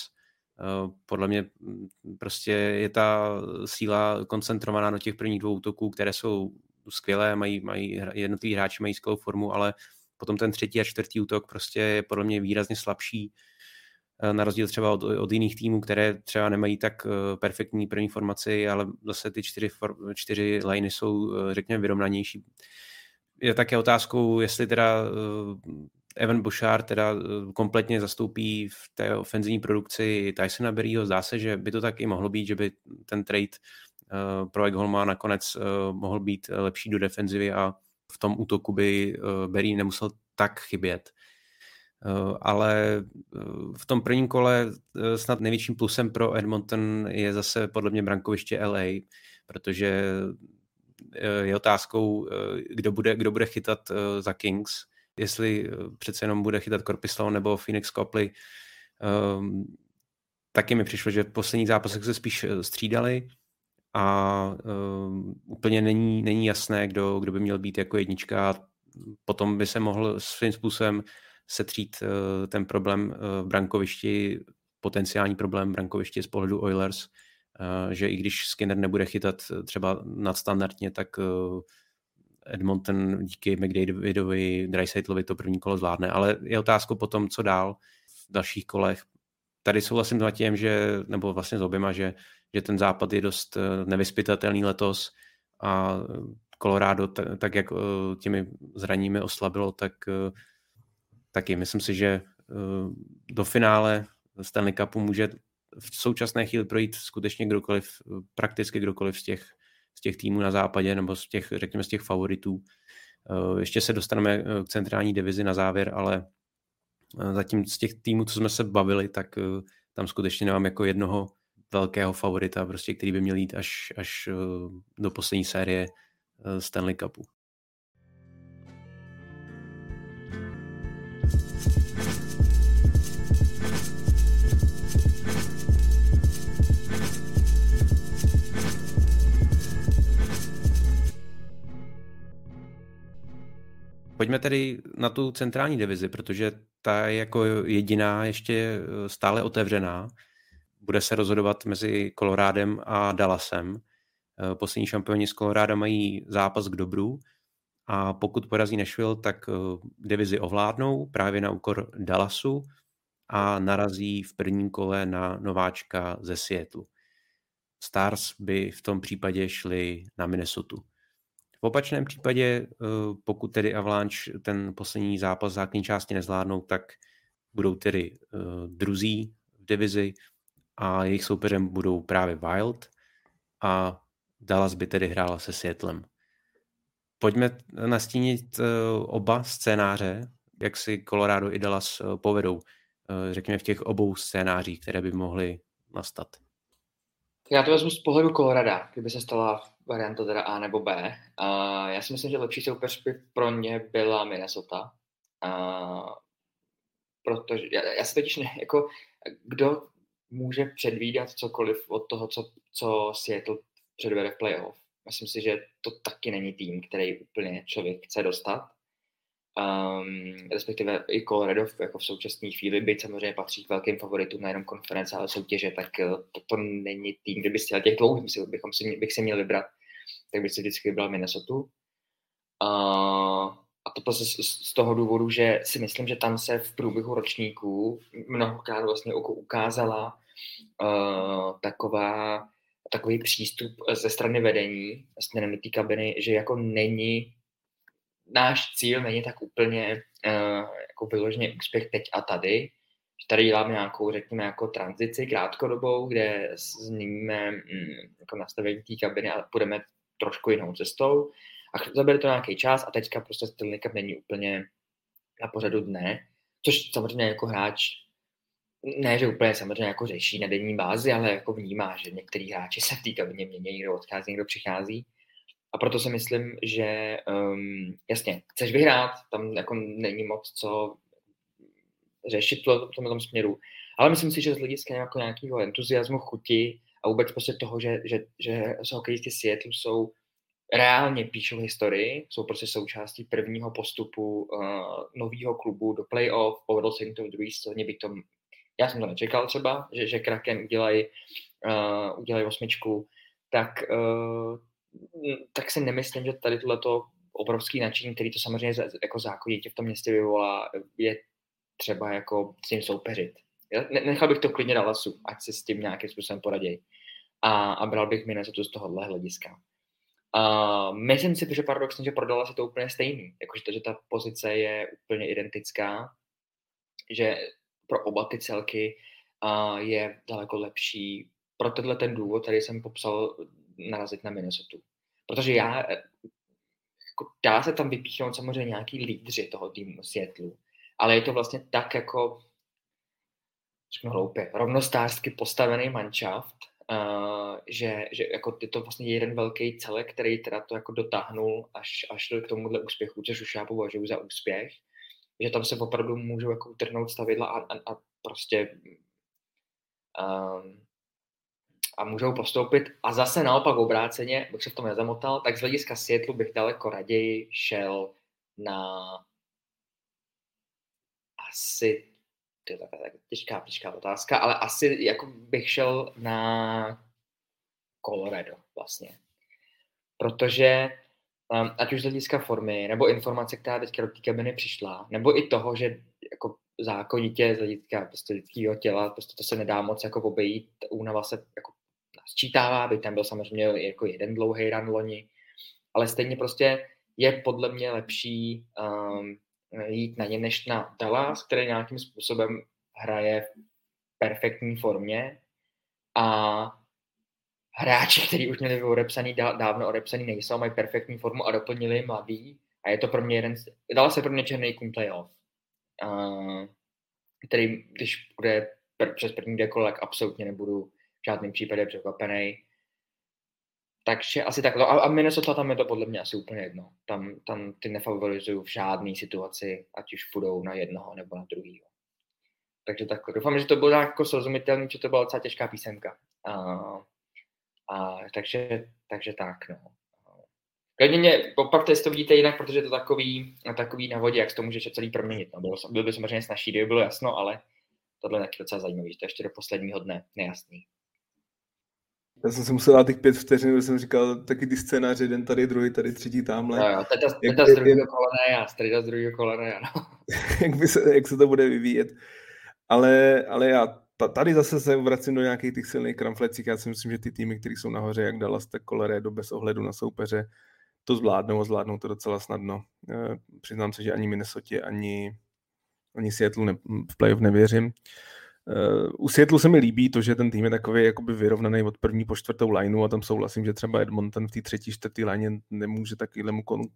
Podle mě mm, prostě je ta síla koncentrovaná do těch prvních dvou útoků, které jsou skvělé, mají, mají jednotliví hráči mají skvělou formu, ale potom ten třetí a čtvrtý útok prostě je podle mě výrazně slabší na rozdíl třeba od, od jiných týmů, které třeba nemají tak eh, perfektní první formaci, ale zase ty čtyři, čtyři liney jsou, eh, řekněme, vyrovnanější. Je také otázkou, jestli teda Evan Bouchard teda kompletně zastoupí v té ofenzivní produkci Tysona Berryho. Zdá se, že by to tak i mohlo být, že by ten trade pro Eggholma nakonec mohl být lepší do defenzivy a v tom útoku by Berry nemusel tak chybět. Eh, ale eh, v tom prvním kole eh, snad největším plusem pro Edmonton je zase podle mě brankoviště LA, protože je otázkou, kdo bude, kdo bude chytat za Kings, jestli přece jenom bude chytat Korpislav nebo Phoenix Copley. Ehm, taky mi přišlo, že v posledních zápasech se spíš střídali a úplně není, není jasné, kdo, kdo by měl být jako jednička. Potom by se mohl svým způsobem setřít eh, ten problém eh, v brankovišti, potenciální problém v brankovišti z pohledu Oilers, eh, že i když Skinner nebude chytat třeba nadstandardně, tak Edmonton díky McDavidovi, Dreisaitlovi to první kolo zvládne, ale je otázkou potom, co dál v dalších kolech. Tady souhlasím s tím, že, nebo vlastně s oběma, že, že ten západ je dost nevyspytatelný letos a Colorado, tak jak těmi zraními oslabilo, tak taky. Myslím si, že eh, do finále Stanley Cupu může v současné chvíli projít skutečně kdokoliv, prakticky kdokoliv z těch, z těch týmů na západě nebo z těch, řekněme, z těch favoritů. Eh, ještě se dostaneme eh, k centrální divizi na závěr, ale zatím z těch týmů, co jsme se bavili, tak tam skutečně nemám jako jednoho velkého favorita, prostě, který by měl jít až, až do poslední série Stanley Cupu. Pojďme tedy na tu centrální divizi, protože ta je jako jediná ještě eh, stále otevřená. Bude se rozhodovat mezi Kolorádem a Dallasem. Eh, poslední šampioni z Koloráda mají zápas k dobru a pokud porazí Nashville, tak eh, divizi ovládnou právě na úkor Dallasu a narazí v prvním kole na nováčka ze Seattle. Stars by v tom případě šli na Minnesota. V opačném případě, eh, pokud tedy Avalanche ten poslední zápas základní části nezvládnou, tak budou tedy eh, druzí v divizi a jejich soupeřem budou právě Wild a Dallas by tedy hrála se Seattlem. Pojďme nastínit eh, oba scénáře, jak si Colorado i Dallas povedou, řekněme v těch obou scénářích, které by mohly nastat. Já to vezmu z pohledu Colorada, kdyby se stala varianta teda A nebo B. Uh, já si myslím, že lepší soupeř by pro ně byla Minnesota. Uh, protože já, já si totiž ne, jako, kdo může předvídat cokoliv od toho, co, co Seattle předvede v playoff. Myslím si, že to taky není tým, který úplně člověk chce dostat. Um, respektive i Colorado jako v současné chvíli, byť samozřejmě patří k velkým favoritům nejenom konference, ale soutěže, tak eh, to, to není tým, kdyby si těch dlouhých, bychom si, bych si měl vybrat, tak bych si vždycky vybral Minnesota. Uh, a to prostě z, z toho důvodu, že si myslím, že tam se v průběhu ročníků mnohokrát vlastně ukázala uh, taková, takový přístup ze strany vedení směrem do té kabiny, že jako není náš cíl není tak úplně uh, jako vyloženě úspěch teď a tady, že tady děláme nějakou, řekněme, jako tranzici krátkodobou, kde změníme mm, jako nastavení té kabiny a půjdeme trošku jinou cestou a zabere to nějaký čas a teďka prostě Stanley Cup není úplně na pořadu dne, což samozřejmě jako hráč ne, že úplně samozřejmě jako řeší na denní bázi, ale jako vnímá, že některý hráči se v té kabině mění, někdo odchází, někdo přichází. A proto si myslím, že um, jasně, chceš vyhrát, tam jako není moc co řešit v tom, tom směru. Ale myslím si, že z hlediska jako nějakého entuziasmu, chuti a vůbec prostě toho, že, že, že hokejisti Seattle jsou reálně píšou historii, jsou prostě součástí prvního postupu uh, nového klubu do playoff, povedl se jim to v druhé sezóně, by to, já jsem to nečekal třeba, že, že Kraken udělají uh, udělaj osmičku, tak, uh, tak si nemyslím, že tady tohleto obrovský nadšení, který to samozřejmě jako zákonitě v tom městě vyvolá, je třeba jako s tím soupeřit. Nechal bych to klidně na lasu, ať si s tím nějakým způsobem poradějí. A, a bral bych Minnesota z tohohle hlediska. Uh, myslím si, že paradoxně, že prodala se to úplně stejný, jakože to, že ta pozice je úplně identická, že pro oba ty celky uh, je daleko lepší pro tenhle ten důvod, který jsem popsal, narazit na Minnesota. Protože já, jako dá se tam vypíchnout samozřejmě nějaký lídři toho týmu Seattle, ale je to vlastně tak jako, řeknu hloupě, rovnostářsky postavený manšaft, Uh, že, že jako je to vlastně jeden velký celek, který teda to jako dotáhnul až, až k tomuhle úspěchu, což už já považuji za úspěch, že tam se opravdu můžou jako utrhnout stavidla a, a, a prostě um, a můžou postoupit. A zase naopak obráceně, bych se v tom nezamotal, tak z hlediska světlu bych daleko raději šel na asi to je taková těžká, těžká otázka, ale asi jako bych šel na Colorado vlastně. Protože um, ať už z hlediska formy, nebo informace, která teďka do té kabiny přišla, nebo i toho, že jako zákonitě z hlediska prostě lidského těla, prostě to se nedá moc jako obejít, únava se jako sčítává, by tam byl samozřejmě jako jeden dlouhý run loni, ale stejně prostě je podle mě lepší um, jít na ně než na Dallas, který nějakým způsobem hraje v perfektní formě. A hráči, kteří už měli odepsaný, dávno odepsaný nejsou, mají perfektní formu a doplnili mladý. A je to pro mě jeden, dala se pro mě černý kůň playoff, který, když bude pr- přes první dekol, tak absolutně nebudu v žádném případě překvapený. Takže asi takhle. A, a Minnesota tam je to podle mě asi úplně jedno. Tam, tam ty nefavorizují v žádné situaci, ať už půjdou na jednoho nebo na druhého. Takže takhle. Doufám, že to bylo jako srozumitelné, že to byla docela těžká písemka. A, a, takže, takže tak, no. Klidně mě, opravdu to vidíte jinak, protože je to takový, takový na vodě, jak se to může celý proměnit. No, bylo, bylo by samozřejmě snažší, kdyby bylo jasno, ale tohle je taky docela zajímavý, že to ještě do posledního dne nejasný. Já jsem si musel dát těch pět vteřin, kde jsem říkal taky ty scénáře, jeden tady, druhý tady, třetí tamhle. No jo, teta, teta jak, z druhého kolena já, strida z druhého kolena já, no. *laughs* jak, by se, jak se to bude vyvíjet. Ale, ale já tady zase se vracím do nějakých těch silných kramflecích. Já si myslím, že ty týmy, které jsou nahoře, jak Dallas, tak Colorado, bez ohledu na soupeře, to zvládnou a zvládnou to docela snadno. E, přiznám se, že ani Minnesota, ani, ani Seattle ne, v playoff nevěřím. Uh, u Seattle se mi líbí to, že ten tým je takový jakoby vyrovnaný od první po čtvrtou lineu a tam souhlasím, že třeba Edmonton v té třetí, čtvrtý line nemůže takovýhlemu kon-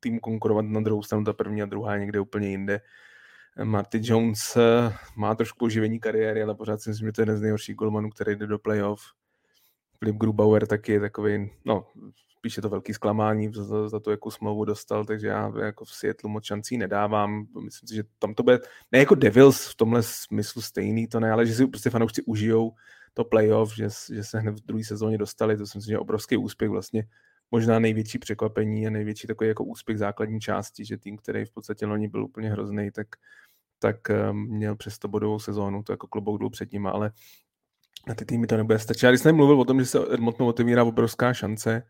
tým konkurovat na druhou stranu, ta první a druhá někde úplně jinde. Marty Jones eh, má trošku oživení kariéry, ale pořád si myslím, že to je jeden z nejhorších golmanů, který jde do playoff. Filip Grubauer taky je takový, no, spíš je to velký zklamání za, za to, jakou smlouvu dostal, takže já jako v Seattle moc šancí nedávám. Myslím si, že tam to bude, ne jako Devils v tomhle smyslu stejný, to ne, ale že si prostě fanoušci užijou to playoff, že, že se hned v druhé sezóně dostali, to si myslím, že je obrovský úspěch vlastně možná největší překvapení a největší takový jako úspěch základní části, že tým, který v podstatě loni byl úplně hrozný, tak, tak eh, měl přes to bodovou sezónu, to jako klobouk dolů před nimi, ale na ty týmy to nebude stačit. Já když jsem mluvil o tom, že se Edmontonu otevírá obrovská šance,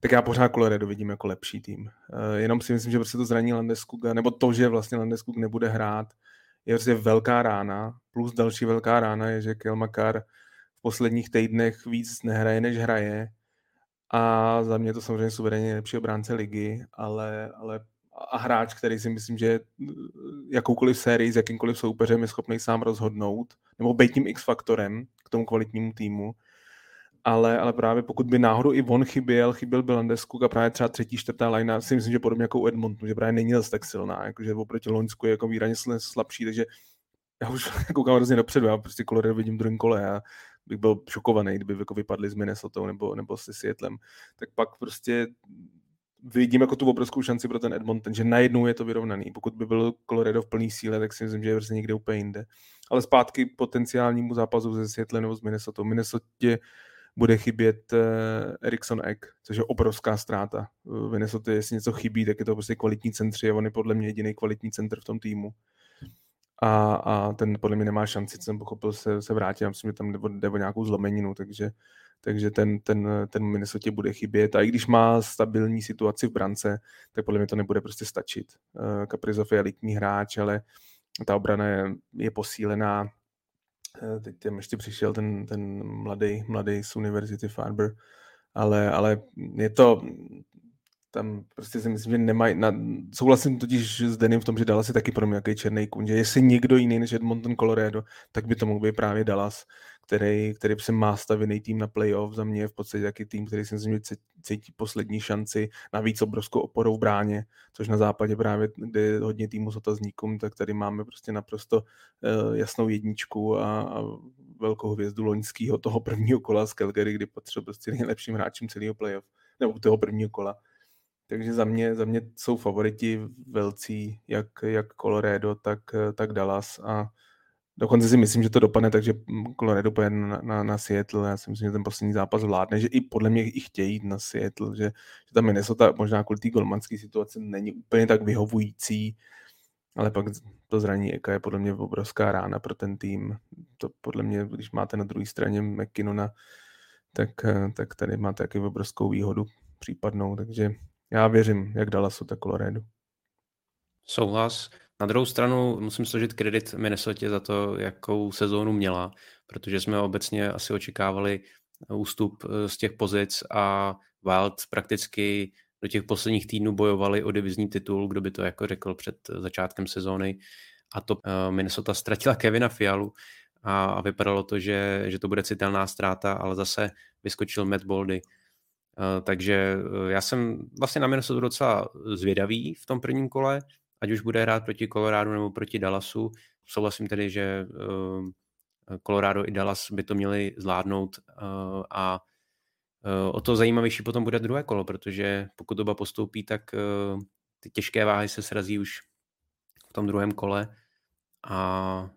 tak já pořád Colorado vidím jako lepší tým. Uh, jenom si myslím, že prostě to zraní Landeskuga, nebo to, že vlastně Landeskug nebude hrát, je prostě velká rána, plus další velká rána je, že Kelmakar v posledních týdnech víc nehraje, než hraje. A za mě to samozřejmě suverénně nejlepší obránce ligy, ale, ale a hráč, který si myslím, že jakoukoliv sérii s jakýmkoliv soupeřem je schopný sám rozhodnout, nebo být tím X-faktorem k tomu kvalitnímu týmu. Ale, ale právě pokud by náhodou i on chyběl, chyběl byl Landeskuk a právě třeba třetí, čtvrtá line, si myslím, že podobně jako u Edmontonu, že právě není zase tak silná, jakože oproti Loňsku je jako výrazně slabší, takže já už *laughs* koukám hrozně dopředu, já prostě Colorado vidím v druhém kole a bych byl šokovaný, kdyby jako vypadli s Minnesota nebo, nebo se Seattlem, tak pak prostě vidím jako tu obrovskou šanci pro ten Edmonton, že najednou je to vyrovnaný. Pokud by byl Colorado v plný síle, tak si myslím, že je prostě někde úplně jinde. Ale zpátky potenciálnímu zápasu ze Seattle nebo z Minnesota. Minnesota bude chybět uh, Erickson Egg, což je obrovská ztráta. V Minnesota, jestli něco chybí, tak je to prostě kvalitní centři a on je podle mě jediný kvalitní centr v tom týmu. A, a ten podle mě nemá šanci, co jsem pochopil, se, se vrátit. Já myslím, že tam jde o nějakou zlomeninu, takže takže ten, ten, ten Minnesota bude chybět. A i když má stabilní situaci v brance, tak podle mě to nebude prostě stačit. Kaprizov eh, je elitní hráč, ale ta obrana je, je posílená. Eh, teď tam ještě přišel ten, ten mladý, mladý z University Farber, ale, ale je to, tam prostě si myslím, že nemají, na, souhlasím totiž s Denim v tom, že Dallas je taky pro mě nějaký černý kůň, že jestli někdo jiný než Edmonton Colorado, tak by to mohl být právě Dallas, který, který se má stavěný tým na playoff, za mě je v podstatě taky tým, který si myslím, že cítí poslední šanci, navíc obrovskou oporou v bráně, což na západě právě, kde je hodně týmu s otazníkům, tak tady máme prostě naprosto uh, jasnou jedničku a, a velkou hvězdu loňského toho prvního kola z Calgary, kdy patřil prostě nejlepším hráčem celého playoff, nebo toho prvního kola. Takže za mě, za mě jsou favoriti velcí, jak, jak Colorado, tak, tak Dallas a Dokonce si myslím, že to dopadne takže Colorado pojede na, na, na Seattle. Já si myslím, že ten poslední zápas vládne, že i podle mě i chtějí jít na Seattle, že, že ta Minnesota možná kvůli té golmanské situace není úplně tak vyhovující, ale pak to zraní Eka je podle mě obrovská rána pro ten tým. To podle mě, když máte na druhé straně McKinnona, tak, tak tady máte taky obrovskou výhodu případnou, takže já věřím, jak Dallasu, tak Colorado. Souhlas. Na druhou stranu musím složit kredit Minnesota za to, jakou sezónu měla, protože jsme obecně asi očekávali ústup eh, z těch pozic a Wild prakticky do těch posledních týdnů bojovali o divizní titul, kdo by to jako řekl před začátkem sezóny. A to eh, Minnesota ztratila Kevina Fialu a, vypadalo to, že, že to bude citelná ztráta, ale zase vyskočil Matt Boldy. Takže já jsem vlastně na Minnesota docela zvědavý v tom prvním kole ať už bude hrát proti Colorado nebo proti Dallasu. Souhlasím tedy, že eh, Colorado i Dallas by to měli zvládnout eh, a eh, o to zajímavější potom bude druhé kolo, protože pokud oba postoupí, tak ty těžké váhy se srazí už v tom druhém kole a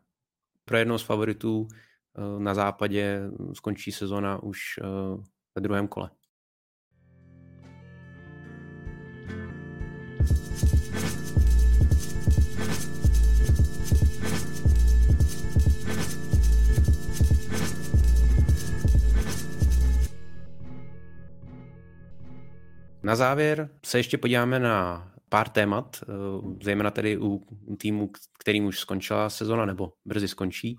pro jednoho z favoritů na západě skončí sezona už ve druhém kole. Na závěr se ještě podíváme na pár témat, eh, zejména tedy u týmu, kterým už skončila sezona nebo brzy skončí.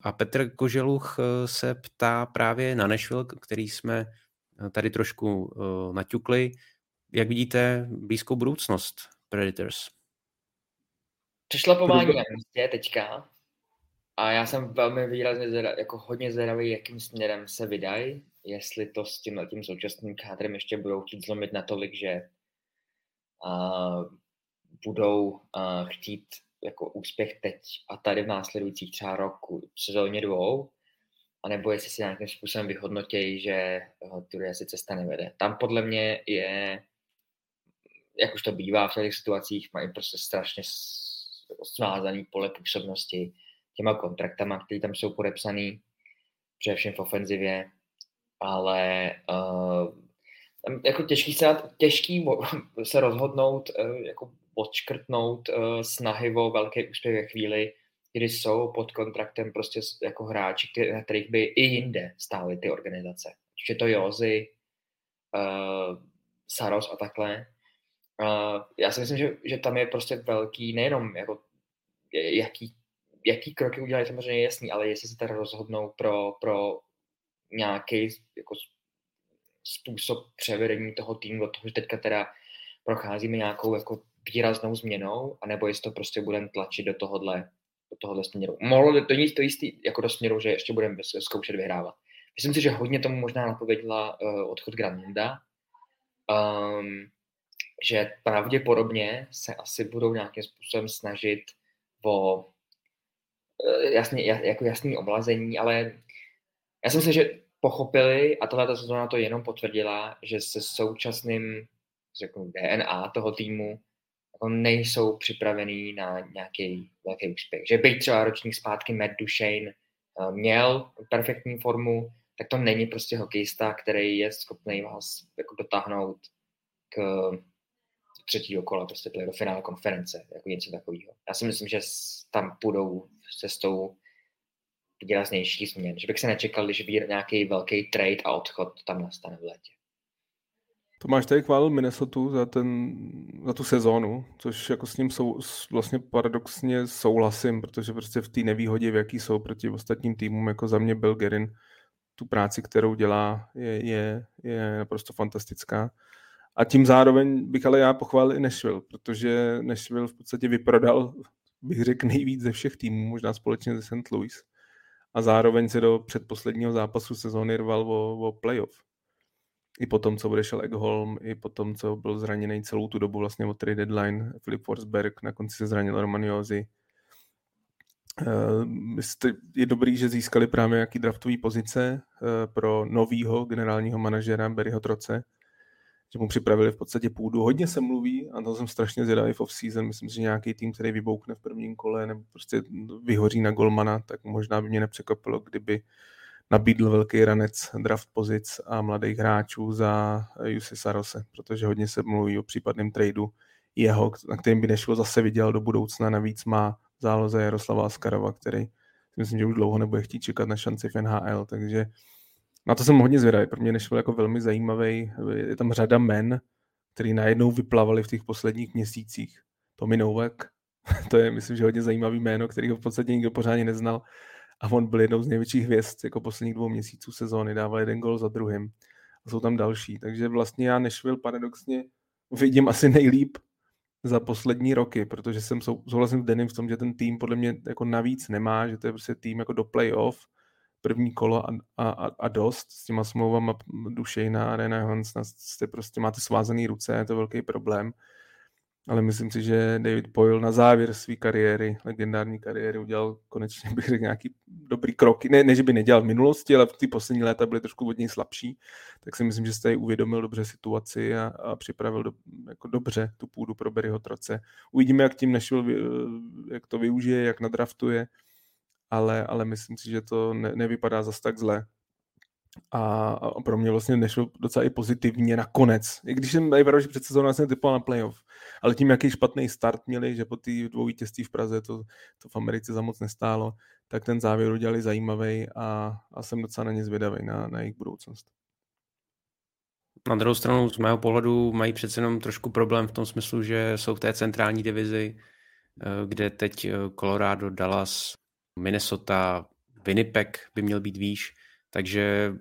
A Petr Koželuch eh, se ptá právě na Nashville, který jsme eh, tady trošku naťukli. Jak vidíte blízkou budoucnost Predators? Přešlapování na místě teďka. A já jsem velmi výrazně, zvědav, jako hodně zvědavý, jakým směrem se vydají jestli to s tím, tím současným kádrem ještě budou chtít zlomit natolik, že uh, budou uh, chtít jako úspěch teď a tady v následujících třeba roku, sezóně dvou, anebo jestli si nějakým způsobem vyhodnotějí, že tudy asi cesta nevede. Tam podle mě je, jak už to bývá v těch situacích, mají prostě strašně svázaný pole působnosti těma kontraktama, které tam jsou podepsaný, především v ofenzivě, ale uh, jako těžký se, těžký *laughs* se rozhodnout, uh, jako odškrtnout uh, snahy o velké úspěch ve chvíli, kdy jsou pod kontraktem prostě jako hráči, na kterých by i jinde stály ty organizace. Či je to Jozy, uh, Saros a takhle. Uh, já si myslím, že, že tam je prostě velký, nejenom jako jaký, jaký kroky udělají, samozřejmě jasný, ale jestli se teda rozhodnou pro, pro nějaký jako způsob převedení toho týmu do toho, že teďka teda procházíme nějakou jako výraznou změnou, anebo jestli to prostě budeme tlačit do tohohle do tohohle směru. Mohlo to jít to jistý jako do směru, že ještě budeme zkoušet vyhrávat. Myslím si, že hodně tomu možná napověděla uh, odchod Granunda, um, že pravděpodobně se asi budou nějakým způsobem snažit o uh, jasně, jako jasný omlazení, ale já si, že pochopili, a tato sezóna to jenom potvrdila, že se současným řeknu, DNA toho týmu jako nejsou připravený na nějaký velký úspěch. Že byť třeba ročník zpátky Matt Duchesne eh, měl perfektní formu, tak to není prostě hokejista, který je schopný vás jako dotáhnout k třetího kola, prostě do finále konference, jako něco takového. Já si myslím, že tam půjdou cestou výraznější změn. Že bych se nečekal, když nějaký velký trade a odchod tam nastane v létě. Tomáš tady chválil Minnesota za, ten, za tu sezónu, což jako s ním sou, vlastně paradoxně souhlasím, protože prostě v té nevýhodě, v jaký jsou proti ostatním týmům, jako za mě Bill Gerin, tu práci, kterou dělá, je, je, je naprosto fantastická. A tím zároveň bych ale já pochválil i Nashville, protože Nashville v podstatě vyprodal, bych řekl, nejvíc ze všech týmů, možná společně ze St. Louis. A zároveň se do předposledního zápasu sezóny rval o, o playoff i po tom, co odešel Eggholm, i po tom, co byl zraněný celou tu dobu vlastně od trade deadline, Filip Forsberg, na konci se zranil Romaniozi. Eh, je dobrý, že získali právě nějaký draftový pozice eh, pro novýho generálního manažera Barryho Troce, že mu připravili v podstatě půdu. Hodně se mluví, a to jsem strašně zvědavý v off-season, myslím si, že nějaký tým, který vyboukne v prvním kole nebo prostě vyhoří na golmana, tak možná by mě nepřekvapilo, kdyby nabídl velký ranec draft pozic a mladých hráčů za Jussi Sarose, protože hodně se mluví o případném tradu jeho, na kterým by nešlo zase viděl do budoucna. Navíc má záloze Jaroslava Askarova, který myslím, že už dlouho nebude chtít čekat na šanci v NHL, takže na to jsem hodně zvědavý. Pro mě nešlo jako velmi zajímavý. Je tam řada men, který najednou vyplavali v těch posledních měsících. Tomi Novak, *laughs* to je, myslím, že hodně zajímavý jméno, který ho v podstatě nikdo pořádně neznal a on byl jednou z největších hvězd jako posledních dvou měsíců sezóny, dával jeden gol za druhým a jsou tam další. Takže vlastně já Nešvil paradoxně vidím asi nejlíp za poslední roky, protože jsem sou, souhlasím s Denim v tom, že ten tým podle mě jako navíc nemá, že to je prostě tým jako do playoff, první kolo a, a, a dost s těma smlouvama Dušejna a Rena Hansna jste prostě máte svázaný ruce, je to velký problém ale myslím si, že David Poyle na závěr své kariéry, legendární kariéry, udělal konečně, bych řekl, nějaký dobrý krok. Ne, ne, že by nedělal v minulosti, ale v ty poslední léta byly trošku od něj slabší, tak si myslím, že jste uvědomil dobře situaci a, a připravil do, jako dobře tu půdu pro Berryho Troce. Uvidíme, jak tím nešel, jak to využije, jak nadraftuje, ale, ale myslím si, že to ne, nevypadá zas tak zle a, a pro mě vlastně nešlo docela i pozitivně nakonec. I když jsem pravda, že před sezónou jsem typoval na playoff, ale tím, jaký špatný start měli, že po té dvou vítězství v Praze to, to v Americe za moc nestálo, tak ten závěr udělali zajímavý a, a jsem docela na ně zvědavý, na, na jejich budoucnost. Na druhou stranu, z mého pohledu, mají přece jenom trošku problém v tom smyslu, že jsou v té centrální divizi, eh, kde teď eh, Colorado, Dallas, Minnesota, Winnipeg by měl být výš, takže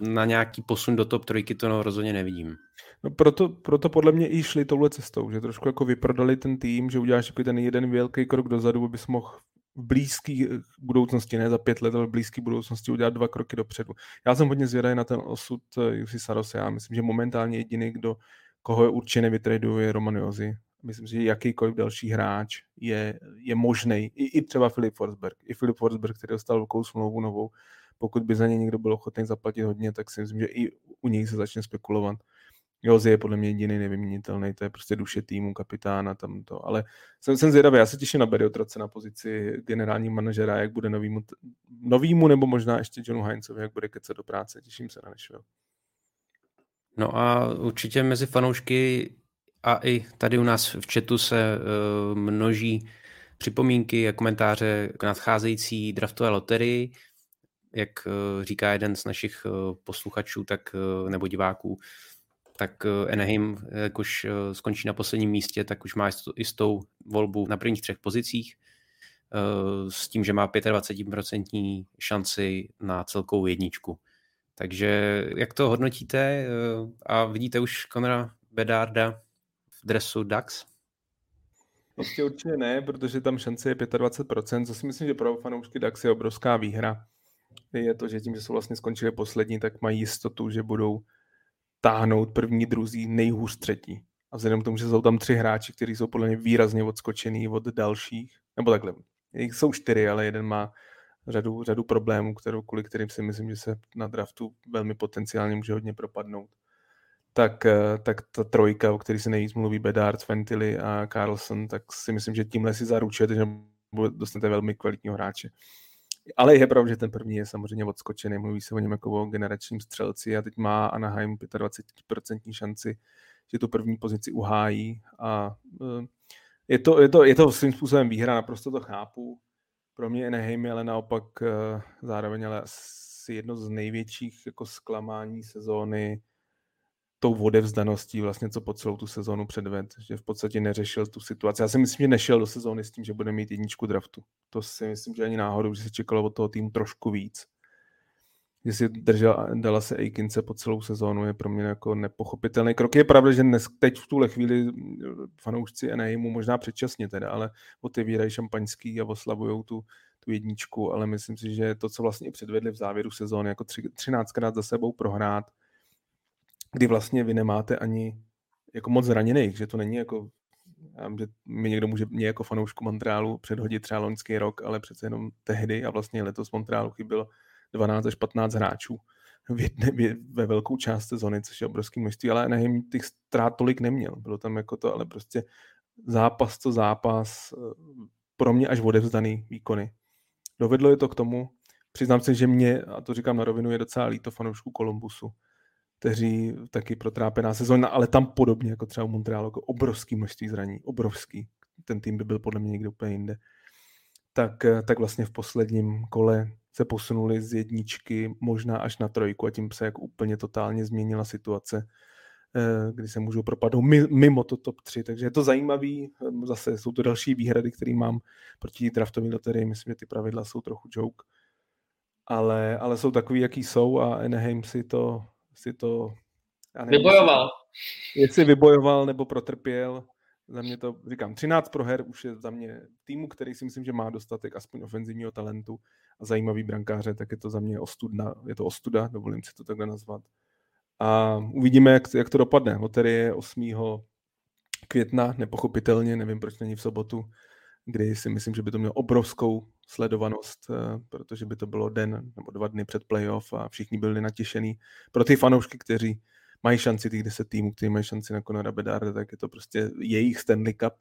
na nějaký posun do top trojky to no, rozhodně nevidím. No proto, proto podle mě i šli touhle cestou, že trošku jako vyprodali ten tým, že uděláš jako ten jeden velký krok dozadu, abys mohl v blízké budoucnosti, ne za pět let, ale v blízké budoucnosti udělat dva kroky dopředu. Já jsem hodně zvědavý na ten osud Jussi Sarose. Já myslím, že momentálně jediný, kdo koho je určitě nevytraduje, je Roman Jozi. Myslím si, že jakýkoliv další hráč je, je možný. I, I třeba Filip Forsberg. I Filip Forsberg, který dostal velkou smlouvu novou, pokud by za ně někdo byl ochotný zaplatit hodně, tak si myslím, že i u něj se začne spekulovat. Jozy je podle mě jediný nevyměnitelný, to je prostě duše týmu, kapitána, tam to. Ale jsem, jsem zvědavý, já se těším na Beriotrace na pozici generálního manažera, jak bude novýmu, novýmu nebo možná ještě Johnu Heinzovi, jak bude kecat do práce. Těším se na Nashville. No a určitě mezi fanoušky a i tady u nás v chatu se uh, množí připomínky a komentáře k nadcházející draftové loterii. Jak uh, říká jeden z našich uh, posluchačů tak, nebo diváků, tak Anaheim, jak už skončí na posledním místě, tak už má jistou volbu na prvních třech pozicích s tím, že má 25% šanci na celkovou jedničku. Takže jak to hodnotíte a vidíte už Conora Bedarda v dresu Dax? Prostě určitě ne, protože tam šance je 25%, co si myslím, že pro fanoušky Dax je obrovská výhra. Je to, že tím, že jsou vlastně skončili poslední, tak mají jistotu, že budou táhnout první, druzí, nejhůř třetí. A vzhledem k tomu, že jsou tam tři hráči, kteří jsou podle mě výrazně odskočený od dalších, nebo takhle, jsou čtyři, ale jeden má řadu, řadu problémů, kterou, kvůli kterým si myslím, že se na draftu velmi potenciálně může hodně propadnout. Tak, eh, tak ta trojka, o který se nejvíc mluví, Bedard, Ventily a Carlson, tak si myslím, že tímhle si zaručujete, že dostanete velmi kvalitního hráče. Ale je pravda, že ten první je samozřejmě odskočený, mluví se o něm jako o generačním střelci a teď má Anaheim 25% šanci, že tu první pozici uhájí a eh, je to, je to, je to svým způsobem výhra, naprosto to chápu. Pro mě Anaheim je ale naopak eh, zároveň ale asi jedno z největších jako zklamání sezóny tou odevzdaností vlastně, co po celou tu sezónu předved, že v podstatě neřešil tu situaci. Já si myslím, že nešel do sezóny s tím, že bude mít jedničku draftu. To si myslím, že ani náhodou, že se čekalo od toho týmu trošku víc. Že si držel, dala se Aikince po celou sezónu, je pro mě jako nepochopitelný krok. Je pravda, že dnes, teď v tuhle chvíli fanoušci NAIMu možná předčasně teda, ale otevírají šampaňský a oslavují tu, tu jedničku, ale myslím si, že to, co vlastně předvedli v závěru sezóny, jako tři, 13krát za sebou prohrát, kdy vlastně vy nemáte ani jako moc zraněných, že to není jako, já vím, že mi někdo může mě jako fanoušku Montrealu předhodit třeba loňský rok, ale přece jenom tehdy a vlastně letos Montrealu chybělo 12 až 15 hráčů v jedne, ve velkou část sezony, což je obrovský množství, ale nevím, těch ztrát tolik neměl. Bylo tam jako to, ale prostě zápas to zápas, eh, pro mě až odevzdaný výkony. Dovedlo je to k tomu, přiznám se, že mě, a to říkám na rovinu, je docela líto fanoušku Kolumbusu, kteří taky protrápená sezóna, ale tam podobně jako třeba u Montrealu, jako obrovský množství zraní, obrovský. Ten tým by byl podle mě někde úplně jinde. Tak, tak vlastně v posledním kole se posunuli z jedničky možná až na trojku a tím se jako úplně totálně změnila situace, eh, kdy se můžou propadnout mimo to top 3. Takže je to zajímavý. Eh, zase jsou to další výhrady, které mám proti draftové loterii. Myslím, že ty pravidla jsou trochu joke. Ale, ale jsou takový, jaký jsou a Anaheim si to si to... Já nevím, vybojoval. Jestli vybojoval nebo protrpěl. Za mě to, říkám, 13 proher už je za mě týmu, který si myslím, že má dostatek aspoň ofenzivního talentu a zajímavý brankáře, tak je to za mě ostudna, je to ostuda, dovolím si to takhle nazvat. A uvidíme, jak, jak to dopadne. Loterie 8. května, nepochopitelně, nevím, proč není v sobotu, kdy si myslím, že by to mělo obrovskou sledovanost, eh, protože by to bylo den nebo dva dny před playoff a všichni byli natěšení. Pro ty fanoušky, kteří mají šanci, těch deset týmů, kteří mají šanci na Conora Bedarda, tak je to prostě jejich Stanley Cup.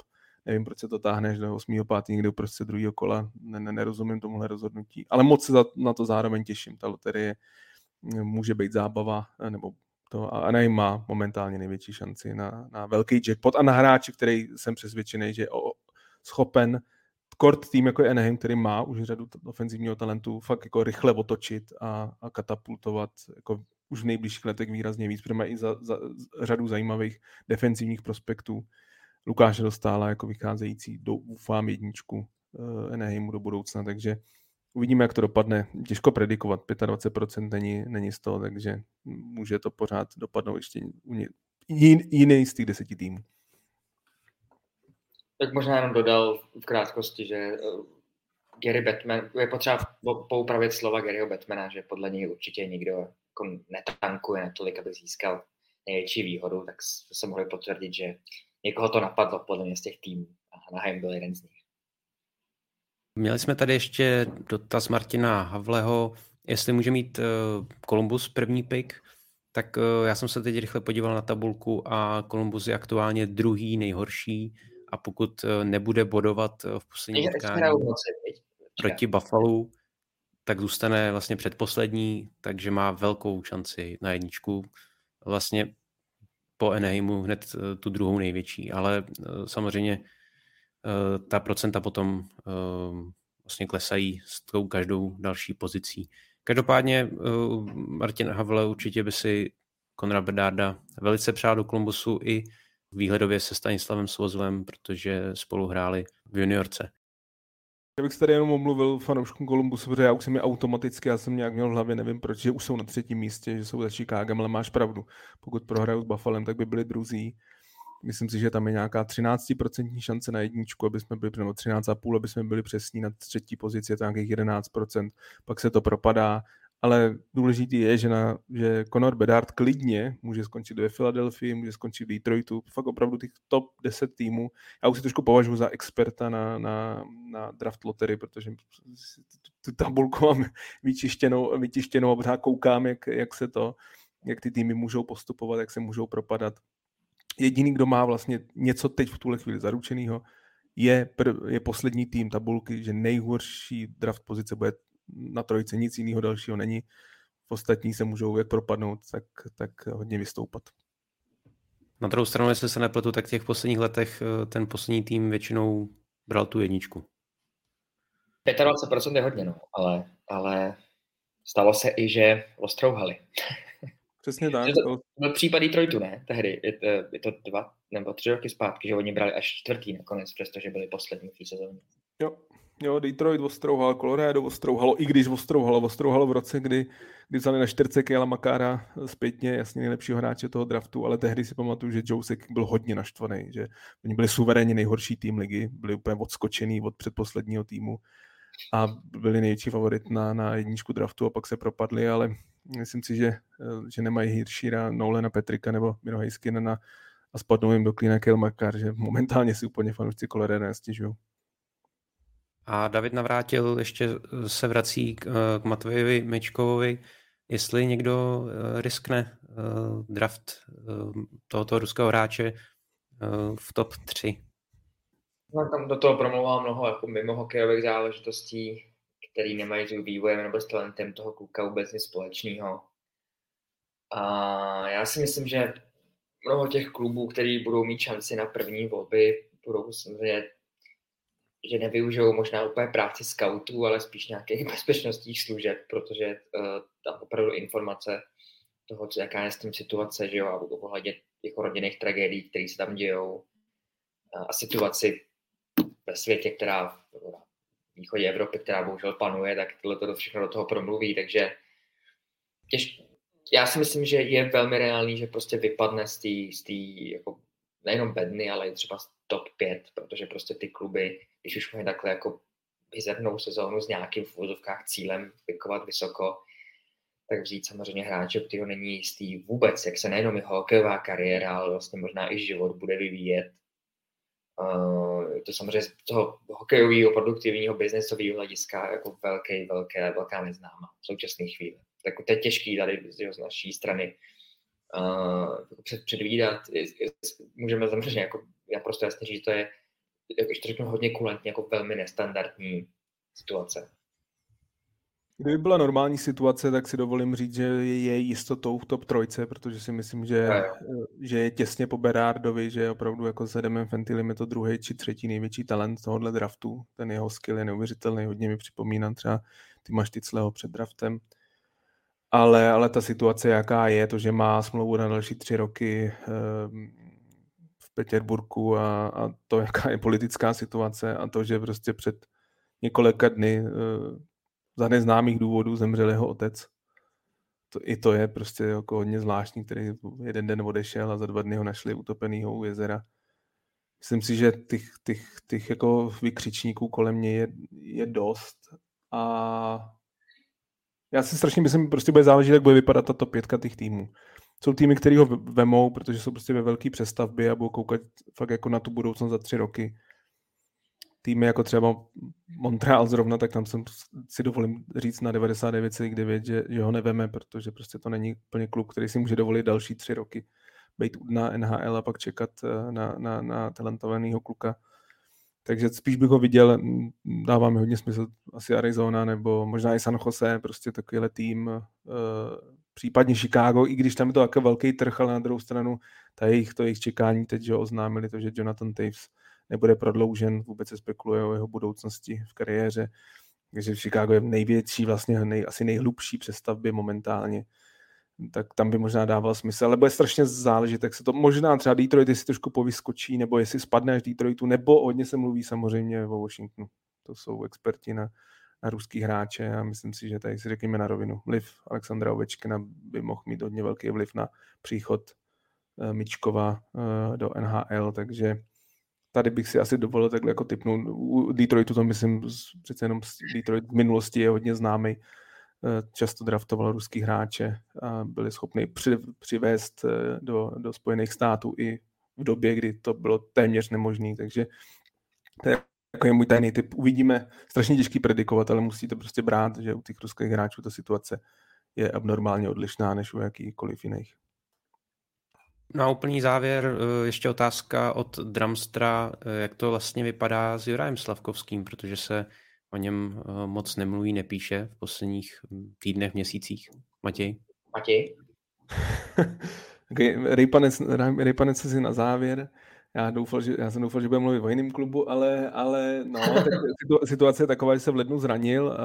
Nevím, proč se to táhne až do 8. 5. někde prostě druhého kola. Ne, ne, nerozumím tomuhle rozhodnutí. Ale moc se na to zároveň těším. Ta loterie eh, může být zábava, eh, nebo to a Anaheim má momentálně největší šanci na, na velký jackpot a na hráči, který jsem přesvědčený, že je schopen kort tým jako je Anaheim, který má už řadu ofenzivního talentu, fakt jako rychle otočit a, a katapultovat jako už v nejbližších letech výrazně víc, protože mají i za, za, řadu zajímavých defenzivních prospektů. Lukáše dostála jako vycházející, doufám, jedničku uh, Anaheimu do budoucna, takže uvidíme, jak to dopadne. Těžko predikovat, 25% není, není z toho, takže může to pořád dopadnout ještě jiný z těch deseti týmů. Tak možná jenom dodal v krátkosti, že eh, Gary Batman, je potřeba poupravit slova Garyho Batmana, že podle něj určitě nikdo jako netankuje natolik, aby získal největší výhodu, tak se mohli potvrdit, že někoho to napadlo podle mě z těch týmů a Anaheim byl jeden z nich. Měli jsme tady ještě dotaz Martina Havleho, jestli může mít Columbus první pick, tak já jsem se teď rychle podíval na tabulku a Columbus je aktuálně druhý nejhorší a pokud nebude bodovat v poslední utkání proti Buffalo, tak zůstane vlastně předposlední, takže má velkou šanci na jedničku. Vlastně po Enheimu hned eh, tu druhou největší, ale eh, samozřejmě eh, ta procenta potom vlastně klesají s tou každou další pozicí. Každopádně Martin Havle určitě by si Konrad Bedarda velice přál do Kolumbusu i výhledově se Stanislavem Svozlem, protože spolu hráli v juniorce. Já bych se tady jenom omluvil fanouškům Kolumbusu, protože já už jsem je automaticky, já jsem nějak měl v hlavě, nevím proč, že už jsou na třetím místě, že jsou za Chicagem, ale máš pravdu. Pokud prohrajou s Buffalem, tak by byli druzí. Myslím si, že tam je nějaká 13% šance na jedničku, aby jsme byli, nebo 13,5, aby jsme byli přesní na třetí pozici, je to nějakých 11%, pak se to propadá ale důležitý je, že, na, že Conor Bedard klidně může skončit ve Filadelfii, může skončit v Detroitu, fakt opravdu těch top 10 týmů. Já už si trošku považuji za experta na, na, na draft lottery, protože tu tabulku mám vyčištěnou, vytištěnou a pořád koukám, jak, jak se to, jak ty týmy můžou postupovat, jak se můžou propadat. Jediný, kdo má vlastně něco teď v tuhle chvíli zaručeného, je, je poslední tým tabulky, že nejhorší draft pozice bude na trojce nic jiného dalšího není. V ostatní se můžou jak propadnout, tak, tak hodně vystoupat. Na druhou stranu, jestli se nepletu, tak v těch posledních letech eh, ten poslední tým většinou bral tu jedničku. 25% je hodně, no, ale, ale stalo se i, že ostrouhali. *laughs* Přesně tak. To byl případ Detroitu, ne? Tehdy. Je to, je to dva nebo tři roky zpátky, že oni brali až čtvrtý nakonec, přestože byli poslední v té sezóně. Jo, Jo, Detroit ostrouhal, Colorado ostrouhalo, i když ostrouhalo, ostrouhalo v roce, kdy, kdy vzali na čtyřce Kejla Makára zpětně, jasně nejlepšího hráče toho draftu, ale tehdy si pamatuju, že Jousek byl hodně naštvaný, že oni byli suverénně nejhorší tým ligy, byli úplně odskočený od předposledního týmu a byli největší favorit na, na jedničku draftu a pak se propadli, ale myslím si, že, že nemají Hirschira, Nolena Petrika nebo Miro Heiskina a spadnou jim do klína Kejl Makar, že momentálně si úplně fanoušci Colorado nestěžují. A David Navrátil ještě se vrací k, k Matvejovi Mečkovovi, jestli někdo eh, riskne draft tohoto ruského hráče v top 3. No, tam do toho promlouvá mnoho jako mimo hokejových záležitostí, který nemají s vývojem nebo s talentem toho kluka vůbec nic společného. A já si myslím, že mnoho těch klubů, který budou mít šanci na první volby, budou samozřejmě že nevyužijou možná úplně práci scoutů, ale spíš nějakých *laughs* bezpečnostních služeb, protože uh, tam opravdu informace toho, co, jaká je s tím situace, že jo, a ohledně jako rodinných tragédií, které se tam dějou uh, a situaci ve světě, která v východě Evropy, která bohužel panuje, tak tohle to všechno do toho promluví, takže těž, já si myslím, že je velmi reálný, že prostě vypadne z té jako nejenom bedny, ale i třeba top 5, protože prostě ty kluby, když už mají takhle jako vyzernou sezónu s nějakým v úzovkách cílem vykovat vysoko, tak vzít samozřejmě hráče, který není jistý vůbec, jak se nejenom jeho hokejová kariéra, ale vlastně možná i život bude vyvíjet. Uh, to samozřejmě z toho hokejového produktivního biznesového hlediska jako velký, velké, velká neznáma v současné chvíli. Tak to je těžký tady z naší strany uh, před, předvídat. Můžeme samozřejmě jako já prostě jasně říct, že to je, jak to řeknu hodně kulantně, jako velmi nestandardní situace. Kdyby byla normální situace, tak si dovolím říct, že je jistotou v top trojce, protože si myslím, že, že je těsně po Berardovi, že je opravdu jako s Adamem Fentilem je to druhý či třetí největší talent tohohle draftu. Ten jeho skill je neuvěřitelný, hodně mi připomínám třeba ty Mašticleho před draftem. Ale, ale ta situace, jaká je, to, že má smlouvu na další tři roky ehm, Petěrburku a, a to, *laughs* jaká je politická situace a to, že prostě před několika dny eh, za neznámých důvodů zemřel jeho otec. To, I to je prostě jako hodně zvláštní, který jeden den odešel a za dva dny ho našli utopenýho u jezera. Myslím si, že těch, těch, těch jako vykřičníků kolem mě je, je dost a já si strašně myslím, prostě bude záležet, jak bude vypadat tato pětka těch týmů. Jsou týmy, které ho vemou, protože jsou prostě ve velké přestavbě a budou koukat fakt jako na tu budoucnost za tři roky. týmy jako třeba Montreal zrovna, tak tam jsem si dovolím říct na 99,9, že, že ho neveme, protože prostě to není plně klub, který si může dovolit další tři roky být na NHL a pak čekat eh, na, na, na talentovaného kluka. Takže spíš bych ho viděl, dává mi hodně smysl asi Arizona nebo možná i San Jose, prostě takovýhle tým, eh, případně Chicago, i když tam je to jako velký trh, ale na druhou stranu ta jejich, to jejich čekání teď, že oznámili to, že Jonathan Taves nebude prodloužen, vůbec se spekuluje o jeho budoucnosti v kariéře, takže Chicago je největší, vlastně nej, asi nejhlubší přestavby momentálně, tak tam by možná dával smysl, ale bude strašně záležet, jak se to možná třeba Detroit, jestli trošku povyskočí, nebo jestli spadne až Detroitu, nebo hodně se mluví samozřejmě o Washingtonu. To jsou experti na, na ruský hráče a myslím si, že tady si řekněme na rovinu. Vliv Alexandra Ovečkina by mohl mít hodně velký vliv na příchod uh, Mičkova uh, do NHL, takže tady bych si asi dovolil takhle jako typnout. U Detroitu to myslím, přece jenom Detroit v minulosti je hodně známý, eh, často draftoval ruský hráče a byli schopni při, přivést do, do Spojených států i v době, kdy to bylo téměř nemožné, takže to je jako je můj tajný typ. Uvidíme, strašně těžký predikovat, ale musíte prostě brát, že u těch ruských hráčů ta situace je abnormálně odlišná než u jakýkoliv jiných. Na úplný závěr eh, ještě otázka od Dramstra, eh, jak to vlastně vypadá s Jurajem Slavkovským, protože se o něm eh, moc nemluví, nepíše v posledních hm, týdnech, měsících. Matěj? Matěj? *laughs* Rejpanec, Rejpanec si na závěr. Já, doufal, že, já jsem doufal, že bude mluvit o jiném klubu, ale, ale no, tak *laughs* situace je taková, že se v lednu zranil.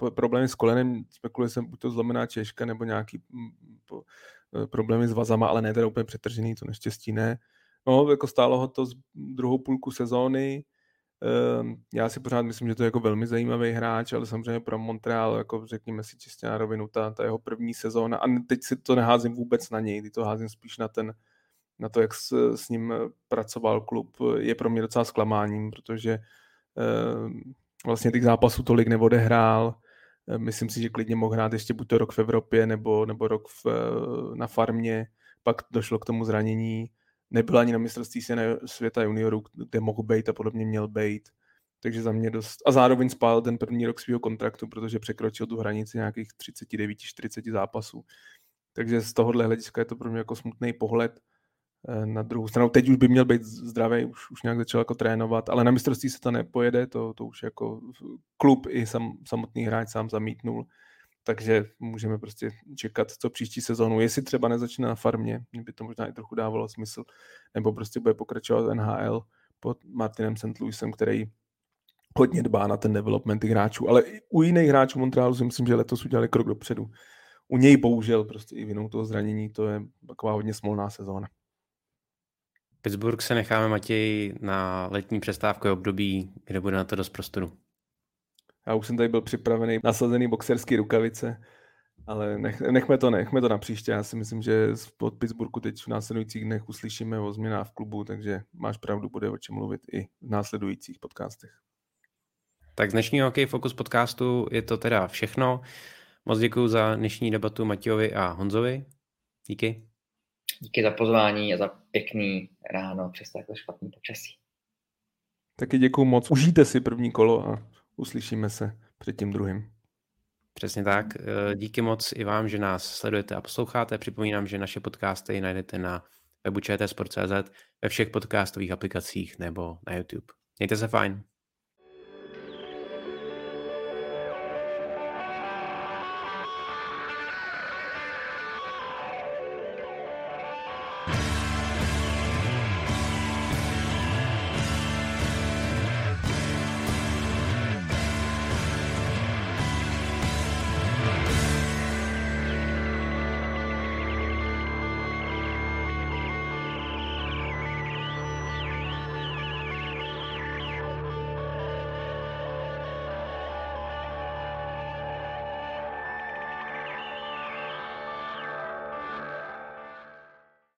Uh, problémy s kolenem, spekuluje jsem, buď to zlomená češka, nebo nějaký mm, po, uh, problémy s vazama, ale ne teda úplně přetržený, to neštěstí ne. No, jako stálo ho to z druhou půlku sezóny. Uh, já si pořád myslím, že to je jako velmi zajímavý hráč, ale samozřejmě pro Montreal, jako řekněme si čistě na rovinu, ta, ta jeho první sezóna. A teď si to neházím vůbec na něj, teď to házím spíš na ten na to, jak s, s ním pracoval klub, je pro mě docela zklamáním, protože uh, vlastně těch zápasů tolik neodehrál. Uh, myslím si, že klidně mohl hrát ještě buď to rok v Evropě, nebo, nebo rok v, uh, na farmě. Pak došlo k tomu zranění. Nebyl ani na mistrovství světa juniorů, kde mohl být a podobně měl být. Takže za mě dost... A zároveň spál ten první rok svého kontraktu, protože překročil tu hranici nějakých 39-40 zápasů. Takže z tohohle hlediska je to pro mě jako smutný pohled. Eh, na druhou stranu teď už by měl být zdravý, už, už nějak začal jako trénovat, ale na mistrovství se to nepojede, to, to už jako klub i sam, samotný hráč sám zamítnul, takže můžeme prostě čekat, co příští sezónu, jestli třeba nezačne na farmě, mě by to možná i trochu dávalo smysl, nebo prostě bude pokračovat NHL pod Martinem St. Louisem, který hodně dbá na ten development hráčů, ale i u jiných hráčů Montrealu si myslím, že letos udělali krok dopředu. U něj bohužel prostě i vinou toho zranění, to je taková hodně smolná sezóna. Pittsburgh se necháme, Matěj, na letní přestávkové období, kde bude na to dost prostoru. Já už jsem tady byl připravený nasazený boxerský rukavice, ale nech, nechme to, nechme to na příště. Já si myslím, že od Pittsburghu teď v následujících dnech uslyšíme o změnách v klubu, takže máš pravdu, bude o čem mluvit i v následujících podcastech. Tak z dnešního Hokej Focus podcastu je to teda všechno. Moc děkuji za dnešní debatu Matějovi a Honzovi. Díky. Díky za pozvání a za pěkný ráno přes takhle špatný počasí. Taky děkuji moc. Užijte si první kolo a uslyšíme se před tím druhým. Přesně tak. Eh, díky moc i vám, že nás sledujete a posloucháte. Připomínám, že naše podcasty najdete na webu čtsport.cz, ve všech podcastových aplikacích nebo na YouTube. Mějte se fajn.